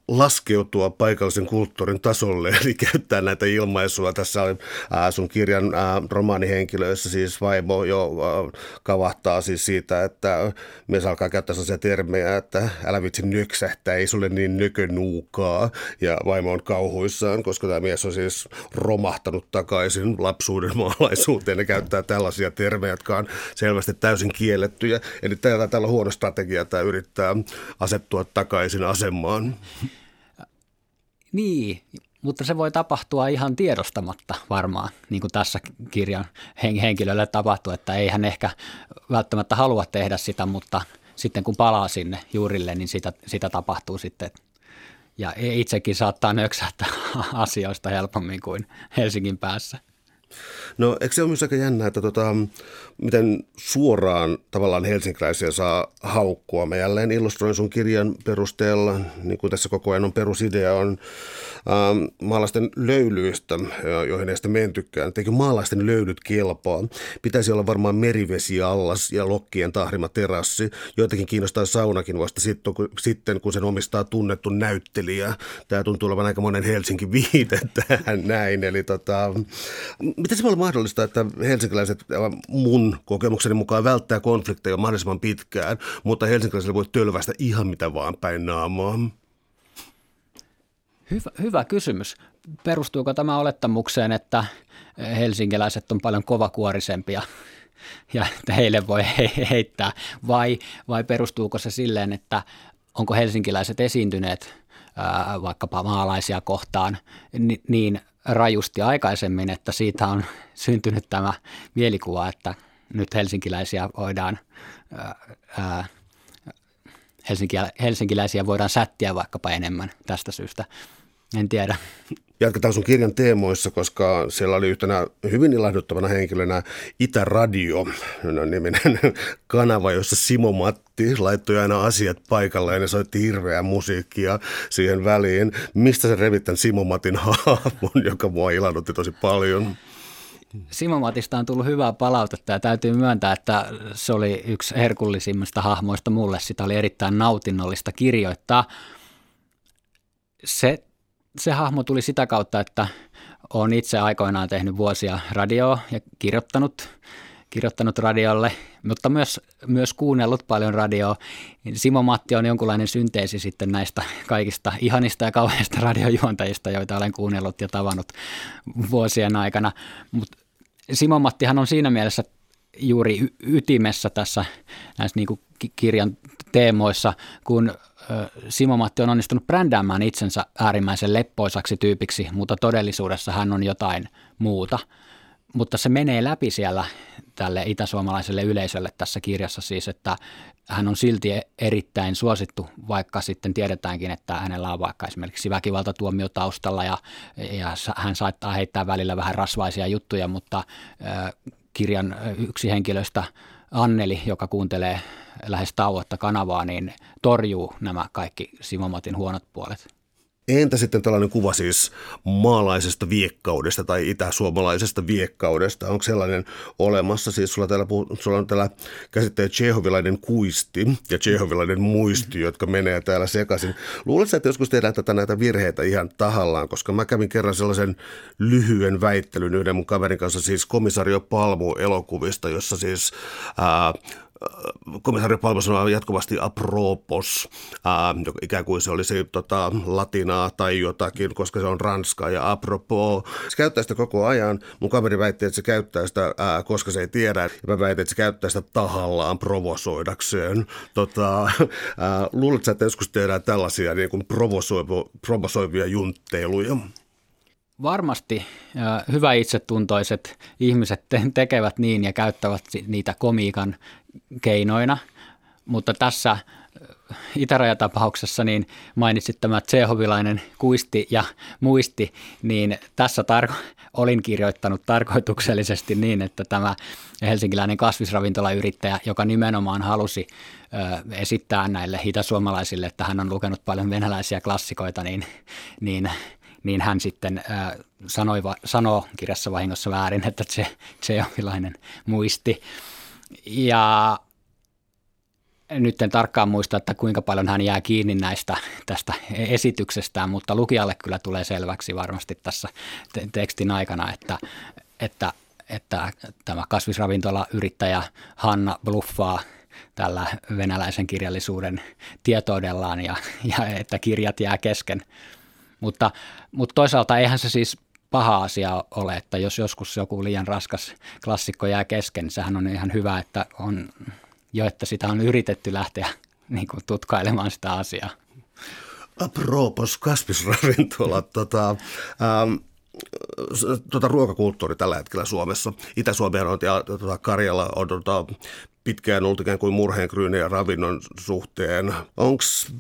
Speaker 1: laskeutua paikallisen kulttuurin tasolle, [laughs] eli käyttää näitä ilmaisuja. Tässä on ää, sun kirjan ää, romaanihenkilöissä siis vaimo jo ää, kavahtaa siis siitä, että mies alkaa käyttää sellaisia termejä, että älä vitsi nyksähtää, ei sulle niin nökönuukaa. Ja vaimo on kauhuissaan, koska tämä mies on siis romahtanut takaisin lapsuuden maalaisuuteen ja käyttää tällaisia termejä, jotka on selvästi täysin kiellettyjä. Eli tällä, tällä huono strategia tämä yrittää asettua takaisin asemaan.
Speaker 2: Niin, mutta se voi tapahtua ihan tiedostamatta varmaan, niin kuin tässä kirjan henkilölle tapahtuu, että ei hän ehkä välttämättä halua tehdä sitä, mutta sitten kun palaa sinne juurille, niin sitä, sitä tapahtuu sitten. Ja itsekin saattaa nöksähtää [laughs] asioista helpommin kuin Helsingin päässä.
Speaker 1: No eikö se ole myös aika jännä, että tota, miten suoraan tavallaan helsinkiläisiä saa haukkua. Mä jälleen illustroin sun kirjan perusteella, niin kuin tässä koko ajan on perusidea, on ähm, maalaisten löylyistä, joihin ei sitten mentykään. Eikö maalaisten löylyt kelpaa? Pitäisi olla varmaan merivesi allas ja lokkien tahrima terassi. Joitakin kiinnostaa saunakin vasta sitten, kun sen omistaa tunnettu näyttelijä. Tämä tuntuu olevan aika monen Helsinki viite [laughs] tähän näin. Eli tota, miten se voi olla mahdollista, että helsinkiläiset mun kokemukseni mukaan välttää konflikteja mahdollisimman pitkään, mutta helsinkiläisille voi tölvästä ihan mitä vaan päin naamaa?
Speaker 2: Hyvä, hyvä kysymys. Perustuuko tämä olettamukseen, että helsinkiläiset on paljon kovakuorisempia ja että heille voi heittää, vai, vai perustuuko se silleen, että onko helsinkiläiset esiintyneet ää, vaikkapa maalaisia kohtaan niin rajusti aikaisemmin, että siitä on syntynyt tämä mielikuva, että nyt helsinkiläisiä voidaan ää, helsinkiläisiä voidaan sättiä vaikkapa enemmän tästä syystä. En tiedä.
Speaker 1: Jatketaan sun kirjan teemoissa, koska siellä oli yhtenä hyvin ilahduttavana henkilönä Itäradio, niminen [laughs] kanava, jossa Simo Matti laittoi aina asiat paikalleen ja soitti hirveää musiikkia siihen väliin. Mistä sä revit tämän Simo Matin [laughs] hahmon, joka mua ilahdutti tosi paljon?
Speaker 2: Simo Matista on tullut hyvää palautetta ja täytyy myöntää, että se oli yksi herkullisimmista hahmoista mulle. Sitä oli erittäin nautinnollista kirjoittaa. Se, se hahmo tuli sitä kautta, että olen itse aikoinaan tehnyt vuosia radioa ja kirjoittanut, kirjoittanut radiolle, mutta myös, myös kuunnellut paljon radioa. Simo Matti on jonkunlainen synteesi sitten näistä kaikista ihanista ja kauheista radiojuontajista, joita olen kuunnellut ja tavannut vuosien aikana. Mutta Simo Mattihan on siinä mielessä juuri ytimessä tässä näissä niin kuin kirjan teemoissa, kun Simo Matti on onnistunut brändäämään itsensä äärimmäisen leppoisaksi tyypiksi, mutta todellisuudessa hän on jotain muuta. mutta se menee läpi siellä tälle itäsuomalaiselle yleisölle tässä kirjassa siis, että hän on silti erittäin suosittu, vaikka sitten tiedetäänkin, että hänellä on vaikka esimerkiksi väkivaltatuomio taustalla ja, ja hän saattaa heittää välillä vähän rasvaisia juttuja, mutta kirjan yksi henkilöstä Anneli, joka kuuntelee lähes tauotta kanavaa, niin torjuu nämä kaikki Simomatin huonot puolet.
Speaker 1: Entä sitten tällainen kuva siis maalaisesta viekkaudesta tai itäsuomalaisesta viekkaudesta? Onko sellainen olemassa? Siis sulla, täällä, sulla on täällä käsitteen Tsehovilainen kuisti ja Tsehovilainen muisti, jotka menee täällä sekaisin. Luuletko, että joskus tehdään tätä näitä virheitä ihan tahallaan? Koska mä kävin kerran sellaisen lyhyen väittelyn yhden mun kaverin kanssa, siis komisario Palmu elokuvista, jossa siis ää, komisario Palma sanoo jatkuvasti apropos, ää, ikään kuin se olisi tota, latinaa tai jotakin, koska se on ranskaa ja apropos. Se käyttää sitä koko ajan. Mun kaveri väitti, että se käyttää sitä, ää, koska se ei tiedä. Ja mä väitin, että se käyttää sitä tahallaan provosoidakseen. Tota, ää, luuletko, että joskus tehdään tällaisia niin kuin provosoivia juntteiluja?
Speaker 2: Varmasti hyvä itsetuntoiset ihmiset tekevät niin ja käyttävät niitä komiikan keinoina, mutta tässä itärajatapauksessa niin mainitsit tämä Tsehovilainen kuisti ja muisti, niin tässä tarko- olin kirjoittanut tarkoituksellisesti niin, että tämä helsinkiläinen kasvisravintolayrittäjä, joka nimenomaan halusi ö, esittää näille hitasuomalaisille, että hän on lukenut paljon venäläisiä klassikoita, niin, niin niin hän sitten äh, sanoi, sanoo kirjassa vahingossa väärin, että se, se jonkinlainen muisti. Ja nyt en tarkkaan muista, että kuinka paljon hän jää kiinni näistä tästä esityksestään, mutta lukijalle kyllä tulee selväksi varmasti tässä te- tekstin aikana, että, että, että tämä kasvisravintolayrittäjä Hanna bluffaa tällä venäläisen kirjallisuuden tietoidellaan ja, ja että kirjat jää kesken. Mutta, mutta toisaalta eihän se siis paha asia ole, että jos joskus joku liian raskas klassikko jää kesken, niin sehän on ihan hyvä, että on jo, että sitä on yritetty lähteä niin kuin, tutkailemaan sitä asiaa.
Speaker 1: Apropos kasvisravintola, tota, ähm, tota ruokakulttuuri tällä hetkellä Suomessa. Itä-Suomi on ja tota, Karjala on tota, pitkään ollut ikään kuin murheenkryynin ja ravinnon suhteen. Onks,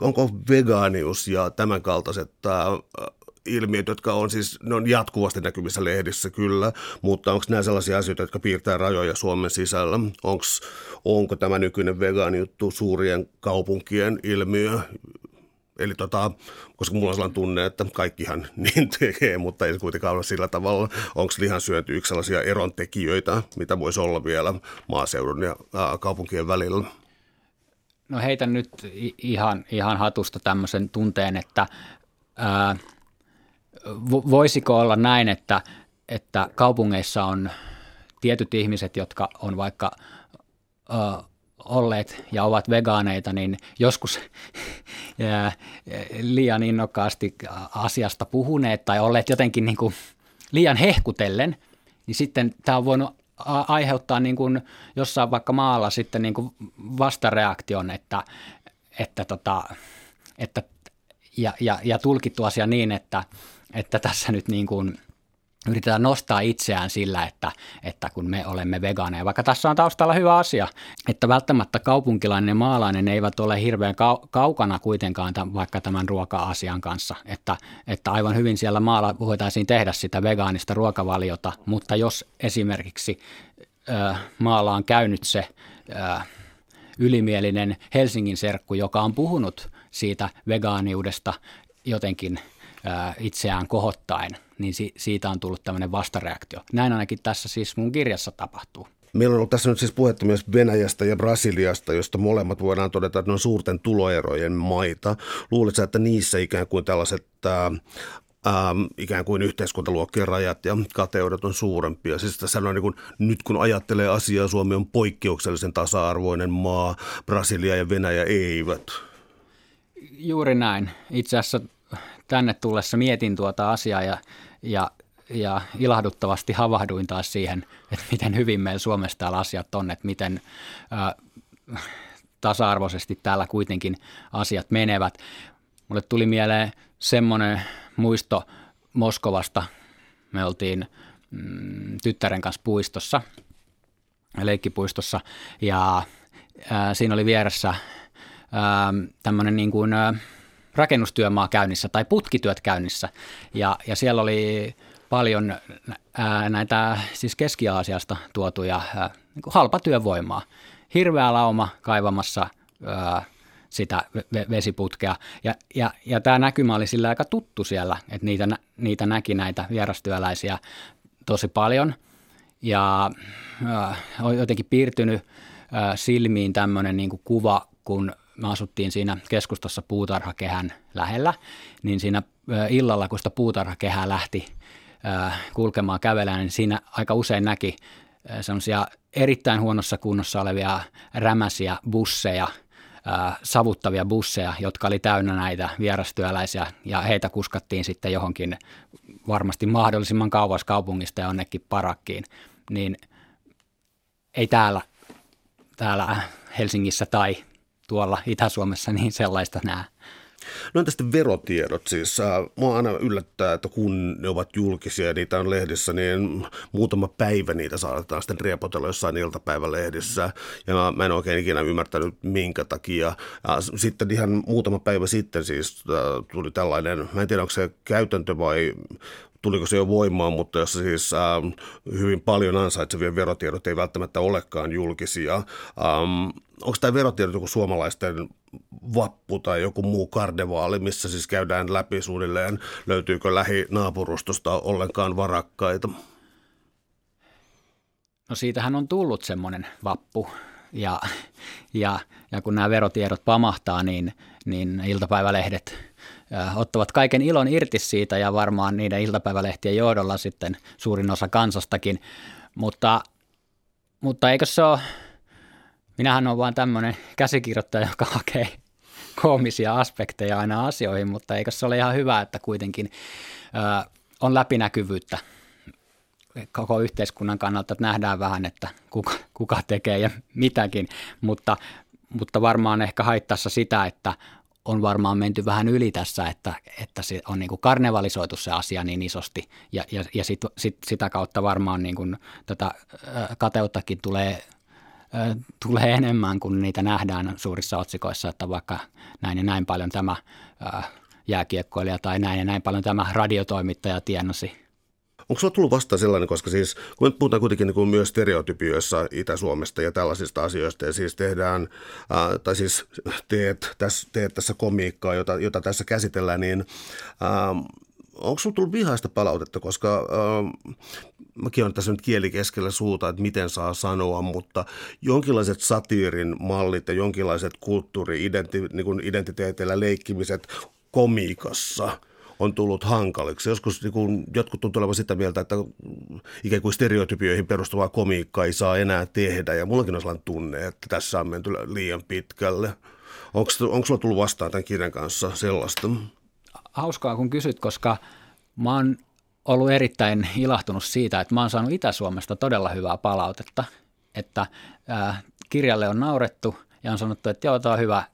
Speaker 1: onko vegaanius ja tämän kaltaiset äh, ilmiöt, jotka on siis, ne on jatkuvasti näkyvissä lehdissä kyllä, mutta onko nämä sellaisia asioita, jotka piirtää rajoja Suomen sisällä? Onks, onko tämä nykyinen vegaanijuttu suurien kaupunkien ilmiö, Eli tota, koska mulla on sellainen tunne, että kaikkihan [laughs] niin tekee, mutta ei kuitenkaan ole sillä tavalla. Onko lihansyönti yksi sellaisia erontekijöitä, mitä voisi olla vielä maaseudun ja ää, kaupunkien välillä?
Speaker 2: No heitän nyt ihan, ihan hatusta tämmöisen tunteen, että ää, voisiko olla näin, että, että kaupungeissa on tietyt ihmiset, jotka on vaikka ää, olleet ja ovat vegaaneita, niin joskus [laughs] liian innokkaasti asiasta puhuneet tai olleet jotenkin niin kuin liian hehkutellen, niin sitten tämä on voinut aiheuttaa niin kuin jossain vaikka maalla sitten niin kuin vastareaktion, että, että, tota, että ja, ja, ja tulkittu asia niin, että, että tässä nyt niin kuin – yritetään nostaa itseään sillä, että, että kun me olemme vegaaneja, vaikka tässä on taustalla hyvä asia, että välttämättä kaupunkilainen ja maalainen eivät ole hirveän kau- kaukana kuitenkaan tämän, vaikka tämän ruoka-asian kanssa, että, että aivan hyvin siellä maalla voitaisiin tehdä sitä vegaanista ruokavaliota, mutta jos esimerkiksi ö, maalla on käynyt se ö, ylimielinen Helsingin serkku, joka on puhunut siitä vegaaniudesta jotenkin itseään kohottaen, niin si- siitä on tullut tämmöinen vastareaktio. Näin ainakin tässä siis mun kirjassa tapahtuu.
Speaker 1: Meillä on ollut tässä nyt siis puhetta myös Venäjästä ja Brasiliasta, josta molemmat voidaan todeta, että ne on suurten tuloerojen maita. Luuletko, että niissä ikään kuin tällaiset ähm, ikään kuin yhteiskuntaluokkien rajat ja kateudet on suurempia. Siis tässä on niin kuin, nyt kun ajattelee asiaa, Suomi on poikkeuksellisen tasa-arvoinen maa, Brasilia ja Venäjä eivät.
Speaker 2: Juuri näin. Itse asiassa tänne tullessa mietin tuota asiaa ja, ja, ja ilahduttavasti havahduin taas siihen, että miten hyvin meillä Suomessa täällä asiat on, että miten ä, tasa-arvoisesti täällä kuitenkin asiat menevät. Mulle tuli mieleen semmoinen muisto Moskovasta. Me oltiin mm, tyttären kanssa puistossa, leikkipuistossa, ja ää, siinä oli vieressä tämmöinen niin kuin, ää, rakennustyömaa käynnissä tai putkityöt käynnissä, ja, ja siellä oli paljon ää, näitä siis Keski-Aasiasta tuotuja ää, niin halpatyövoimaa. Hirveä lauma kaivamassa ää, sitä vesiputkea. Ja, ja, ja tämä näkymä oli sillä aika tuttu siellä, että niitä, niitä näki näitä vierastyöläisiä tosi paljon. Ja äh, on jotenkin piirtynyt äh, silmiin tämmöinen niin kuva, kun me asuttiin siinä keskustassa puutarhakehän lähellä, niin siinä illalla, kun sitä puutarhakehää lähti äh, kulkemaan kävelemään, niin siinä aika usein näki semmoisia erittäin huonossa kunnossa olevia rämäsiä busseja – savuttavia busseja, jotka oli täynnä näitä vierastyöläisiä ja heitä kuskattiin sitten johonkin varmasti mahdollisimman kauas kaupungista ja onnekin parakkiin, niin ei täällä, täällä Helsingissä tai tuolla Itä-Suomessa niin sellaista näe.
Speaker 1: No entä sitten verotiedot siis? Äh, mua aina yllättää, että kun ne ovat julkisia ja niitä on lehdissä, niin muutama päivä niitä saadaan sitten riepotella jossain iltapäivälehdissä. Ja mä, en oikein ikinä ymmärtänyt minkä takia. Ja sitten ihan muutama päivä sitten siis äh, tuli tällainen, mä en tiedä onko se käytäntö vai tuliko se jo voimaan, mutta jos siis äh, hyvin paljon ansaitsevien verotiedot ei välttämättä olekaan julkisia. Ähm, onko tämä verotiedot joku suomalaisten vappu tai joku muu karnevaali, missä siis käydään läpi suunnilleen, löytyykö lähinaapurustosta ollenkaan varakkaita?
Speaker 2: No siitähän on tullut semmoinen vappu ja, ja, ja kun nämä verotiedot pamahtaa, niin, niin iltapäivälehdet ottavat kaiken ilon irti siitä ja varmaan niiden iltapäivälehtien johdolla sitten suurin osa kansastakin. Mutta, mutta eikö se ole, minähän olen vain tämmöinen käsikirjoittaja, joka hakee koomisia aspekteja aina asioihin, mutta eikö se ole ihan hyvä, että kuitenkin ö, on läpinäkyvyyttä koko yhteiskunnan kannalta, että nähdään vähän, että kuka, kuka tekee ja mitäkin, mutta, mutta varmaan ehkä haittaessa sitä, että on varmaan menty vähän yli tässä, että, että se on niin kuin karnevalisoitu se asia niin isosti. Ja, ja, ja sit, sit, sitä kautta varmaan niin kuin tätä kateuttakin tulee, tulee enemmän, kun niitä nähdään suurissa otsikoissa, että vaikka näin ja näin paljon tämä jääkiekkoilija tai näin ja näin paljon tämä radiotoimittaja tienosi –
Speaker 1: Onko sulla tullut vastaan sellainen, koska siis kun me puhutaan kuitenkin niin kuin myös stereotypioissa Itä-Suomesta ja tällaisista asioista ja siis tehdään, ää, tai siis teet, täs, teet tässä komiikkaa, jota, jota tässä käsitellään, niin ää, onko sinulla tullut vihaista palautetta, koska äh, mäkin olen tässä nyt kieli keskellä suuta, että miten saa sanoa, mutta jonkinlaiset satiirin mallit ja jonkinlaiset kulttuuri-identiteetillä leikkimiset komiikassa – on tullut hankaliksi. Joskus niin kun, jotkut tuntuu olevan sitä mieltä, että ikään kuin stereotypioihin perustuvaa komiikkaa ei saa enää tehdä. Ja mullakin on sellainen tunne, että tässä on menty liian pitkälle. Onko, onko sulla tullut vastaan tämän kirjan kanssa sellaista?
Speaker 2: Hauskaa kun kysyt, koska mä oon ollut erittäin ilahtunut siitä, että mä oon saanut Itä-Suomesta todella hyvää palautetta, että äh, kirjalle on naurettu ja on sanottu, että joo, tämä on hyvä,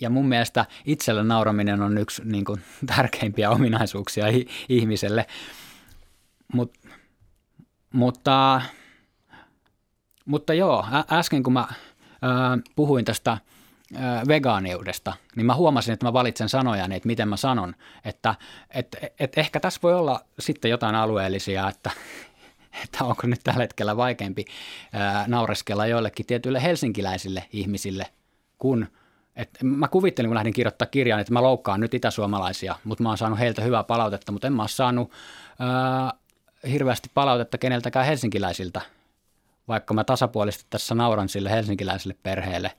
Speaker 2: ja mun mielestä itselle nauraminen on yksi niin kuin, [laughs] tärkeimpiä ominaisuuksia ihmiselle. Mut, mutta, mutta joo, äsken kun mä ää, puhuin tästä ää, vegaaniudesta, niin mä huomasin, että mä valitsen sanoja, että miten mä sanon, että et, et ehkä tässä voi olla sitten jotain alueellisia, että, [laughs] että onko nyt tällä hetkellä vaikeampi ää, naureskella joillekin tietyille helsinkiläisille ihmisille, kun – et mä kuvittelin, kun lähdin kirjoittaa kirjaa, että mä loukkaan nyt itäsuomalaisia, mutta mä oon saanut heiltä hyvää palautetta, mutta en mä ole saanut ää, hirveästi palautetta keneltäkään helsinkiläisiltä, vaikka mä tasapuolisesti tässä nauran sille helsinkiläiselle perheelle,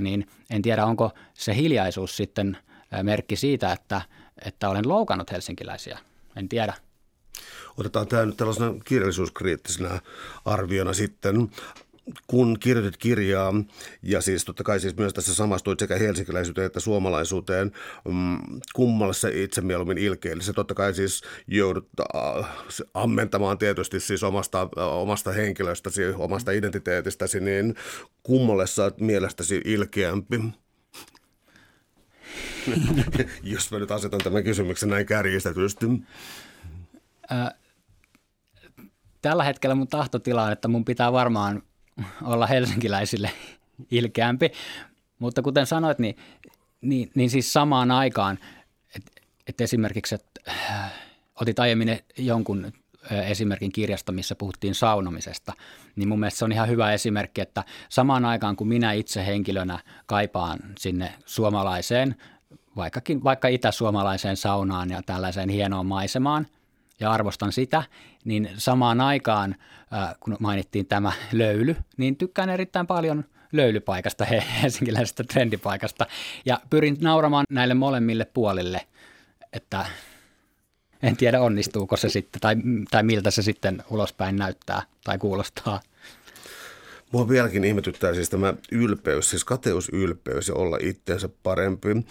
Speaker 2: niin en tiedä, onko se hiljaisuus sitten merkki siitä, että, että olen loukannut helsinkiläisiä. En tiedä.
Speaker 1: Otetaan tämä nyt tällaisena kirjallisuuskriittisenä arviona sitten kun kirjoitit kirjaa, ja siis totta kai siis myös tässä samastuit sekä helsinkiläisyyteen että suomalaisuuteen, mm, kummalle se itse mieluummin ilkeili. Se totta kai siis joudut äh, ammentamaan tietysti siis omasta, äh, omasta henkilöstäsi, omasta identiteetistäsi, niin kummalle sä mielestäsi ilkeämpi? [laughs] Jos mä nyt asetan tämän kysymyksen näin kärjistetysti.
Speaker 2: Äh, tällä hetkellä mun tahtotila on, että mun pitää varmaan olla helsinkiläisille ilkeämpi, mutta kuten sanoit, niin, niin, niin siis samaan aikaan, että et esimerkiksi, että äh, otit aiemmin jonkun esimerkin kirjasta, missä puhuttiin saunomisesta, niin mun mielestä se on ihan hyvä esimerkki, että samaan aikaan kun minä itse henkilönä kaipaan sinne suomalaiseen, vaikkakin, vaikka itäsuomalaiseen saunaan ja tällaiseen hienoon maisemaan, ja arvostan sitä, niin samaan aikaan, kun mainittiin tämä löyly, niin tykkään erittäin paljon löylypaikasta, [laughs] helsinkiläisestä trendipaikasta, ja pyrin nauramaan näille molemmille puolille, että en tiedä onnistuuko se sitten tai, tai miltä se sitten ulospäin näyttää tai kuulostaa.
Speaker 1: Mua vieläkin ihmetyttää siis tämä ylpeys, siis kateusylpeys ja olla itseensä parempi. Ähm,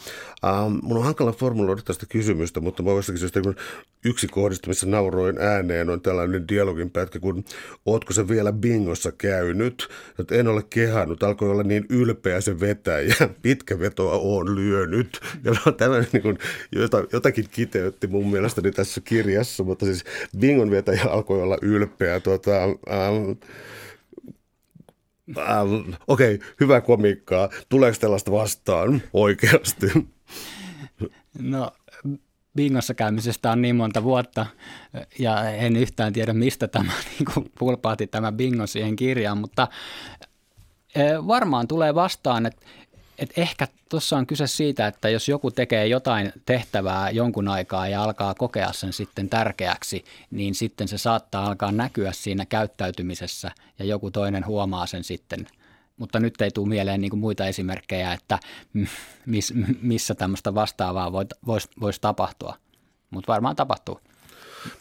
Speaker 1: mun on hankala formuloida tästä kysymystä, mutta mä voisin kysyä, kun yksi kohdista, missä nauroin ääneen, on tällainen dialogin pätkä, kun ootko se vielä bingossa käynyt? Että en ole kehannut, alkoi olla niin ylpeä se vetäjä, [laughs] pitkä vetoa on lyönyt. Ja no, tämä niin jotakin kiteytti mun mielestäni tässä kirjassa, mutta siis bingon vetäjä alkoi olla ylpeä. Tuota, ähm, Ähm, Okei, okay, hyvä komiikkaa. Tuleeko tällaista vastaan oikeasti?
Speaker 2: No, bingossa käymisestä on niin monta vuotta ja en yhtään tiedä, mistä tämä [laughs] niin pulpaati tämä bingo siihen kirjaan, mutta eh, varmaan tulee vastaan, että et ehkä tuossa on kyse siitä, että jos joku tekee jotain tehtävää jonkun aikaa ja alkaa kokea sen sitten tärkeäksi, niin sitten se saattaa alkaa näkyä siinä käyttäytymisessä ja joku toinen huomaa sen sitten. Mutta nyt ei tule mieleen niin muita esimerkkejä, että miss, missä tämmöistä vastaavaa voisi vois tapahtua. Mutta varmaan tapahtuu.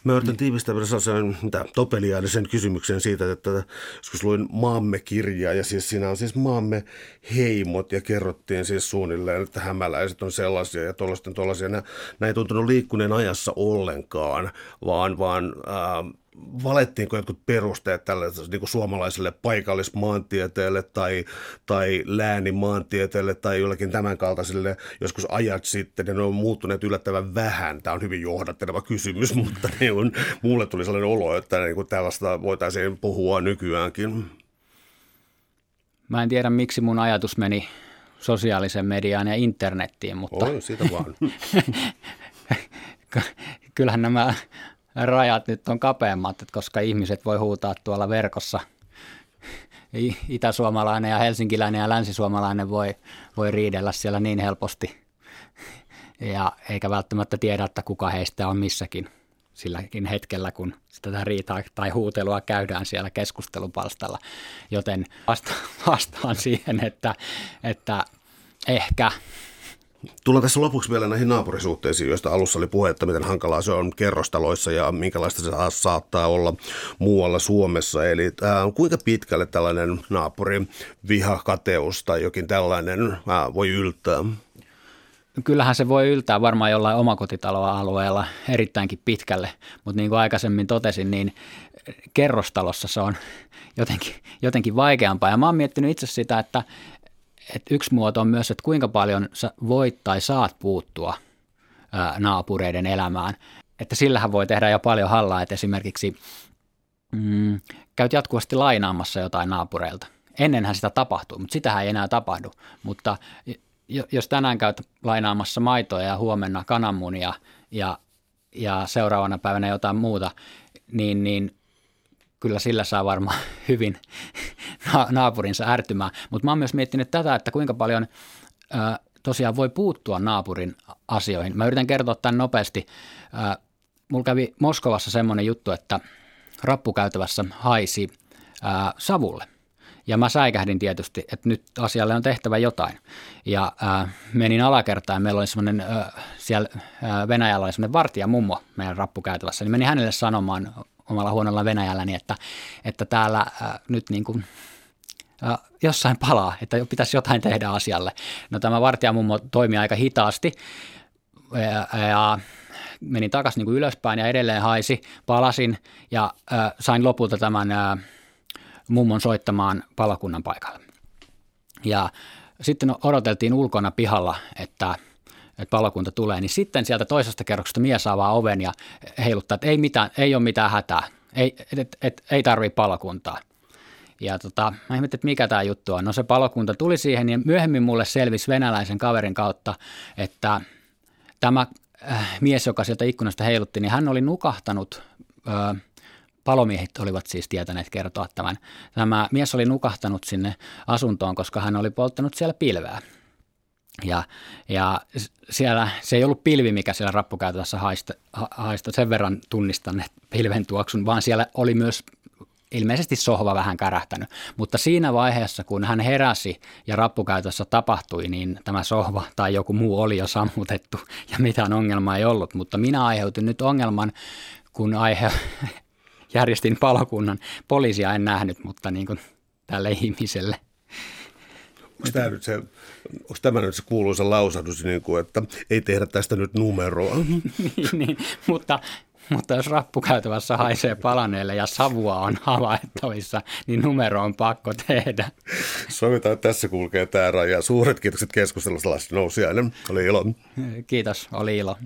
Speaker 1: Mä yritän tiivistää vielä sellaisen mitä, topeliaisen kysymyksen siitä, että joskus luin maamme kirjaa ja siis siinä on siis maamme heimot ja kerrottiin siis suunnilleen, että hämäläiset on sellaisia ja tuollaisten tuollaisia. Nämä, nämä ei tuntunut liikkuneen ajassa ollenkaan, vaan, vaan äh, valettiinko jotkut perusteet tälle niin kuin suomalaiselle paikallismaantieteelle tai, tai läänimaantieteelle tai jollakin tämän kaltaiselle joskus ajat sitten, ja ne on muuttuneet yllättävän vähän. Tämä on hyvin johdatteleva kysymys, [laughs] mutta niin kuin, mulle tuli sellainen olo, että niin kuin tällaista voitaisiin puhua nykyäänkin.
Speaker 2: Mä en tiedä, miksi mun ajatus meni sosiaalisen mediaan ja internettiin, mutta...
Speaker 1: Oi, siitä vaan. [laughs]
Speaker 2: Kyllähän nämä rajat nyt on kapeammat, että koska ihmiset voi huutaa tuolla verkossa. [laughs] Itäsuomalainen ja helsinkiläinen ja länsisuomalainen voi, voi riidellä siellä niin helposti. [laughs] Ja eikä välttämättä tiedä, että kuka heistä on missäkin silläkin hetkellä, kun sitä riitaa tai huutelua käydään siellä keskustelupalstalla. Joten vasta, [laughs] vastaan siihen, että, että ehkä
Speaker 1: Tullaan tässä lopuksi vielä näihin naapurisuhteisiin, joista alussa oli puhetta, miten hankalaa se on kerrostaloissa ja minkälaista se saattaa olla muualla Suomessa. Eli äh, kuinka pitkälle tällainen naapurin viha, kateus tai jokin tällainen äh, voi yltää?
Speaker 2: Kyllähän se voi yltää varmaan jollain omakotitaloalueella erittäinkin pitkälle, mutta niin kuin aikaisemmin totesin, niin kerrostalossa se on jotenkin, jotenkin vaikeampaa. Ja mä oon miettinyt itse sitä, että, että yksi muoto on myös, että kuinka paljon sä voit tai saat puuttua naapureiden elämään. Että sillähän voi tehdä jo paljon hallaa, että esimerkiksi mm, käyt jatkuvasti lainaamassa jotain naapureilta. Ennenhän sitä tapahtui, mutta sitähän ei enää tapahdu. Mutta jos tänään käyt lainaamassa maitoa ja huomenna kananmunia ja, ja seuraavana päivänä jotain muuta, niin, niin kyllä sillä saa varmaan [laughs] hyvin naapurinsa ärtymään. Mutta mä oon myös miettinyt tätä, että kuinka paljon ää, tosiaan voi puuttua naapurin asioihin. Mä yritän kertoa tämän nopeasti. Ää, mulla kävi Moskovassa semmoinen juttu, että rappukäytävässä haisi ää, savulle. Ja mä säikähdin tietysti, että nyt asialle on tehtävä jotain. Ja ää, menin alakertaan, meillä oli semmoinen, ää, siellä ää, Venäjällä oli semmoinen vartija mummo meidän rappukäytävässä, niin menin hänelle sanomaan omalla huonolla Venäjälläni, että, että täällä ää, nyt niin kuin, ää, jossain palaa, että pitäisi jotain tehdä asialle. No tämä vartijamummo toimi aika hitaasti ja, ja menin takaisin niin ylöspäin ja edelleen haisi, palasin ja ää, sain lopulta tämän ää, mummon soittamaan palokunnan paikalle. Ja sitten odoteltiin ulkona pihalla, että, että palokunta tulee, niin sitten sieltä toisesta kerroksesta mies avaa oven ja heiluttaa, että ei, mitään, ei ole mitään hätää, ei, et, et, ei tarvii palokuntaa. Ja tota, mä ihmettelin, että mikä tämä juttu on. No se palokunta tuli siihen ja myöhemmin mulle selvisi venäläisen kaverin kautta, että tämä äh, mies, joka sieltä ikkunasta heilutti, niin hän oli nukahtanut, äh, palomiehet olivat siis tietäneet kertoa tämän. Tämä mies oli nukahtanut sinne asuntoon, koska hän oli polttanut siellä pilveä. Ja, ja siellä se ei ollut pilvi, mikä siellä rappukäytävässä haista, haista, sen verran tunnistan pilven tuoksun, vaan siellä oli myös ilmeisesti sohva vähän kärähtänyt. Mutta siinä vaiheessa, kun hän heräsi ja rappukäytössä tapahtui, niin tämä sohva tai joku muu oli jo sammutettu [laughs] ja mitään ongelmaa ei ollut. Mutta minä aiheutin nyt ongelman, kun aihe, [laughs] järjestin palokunnan. Poliisia en nähnyt, mutta niin kuin tälle ihmiselle.
Speaker 1: Onko tämä nyt se, onko tämä nyt se kuuluisa lausahdus, niin kuin, että ei tehdä tästä nyt numeroa? [laughs]
Speaker 2: niin, niin, mutta mutta jos rappukäytävässä haisee palaneelle ja savua on havaittavissa, niin numero on pakko tehdä.
Speaker 1: Sovitaan, että tässä kulkee tämä raja. Suuret kiitokset keskustelusta, Lassi Nousiainen. Oli ilo.
Speaker 2: Kiitos, oli ilo.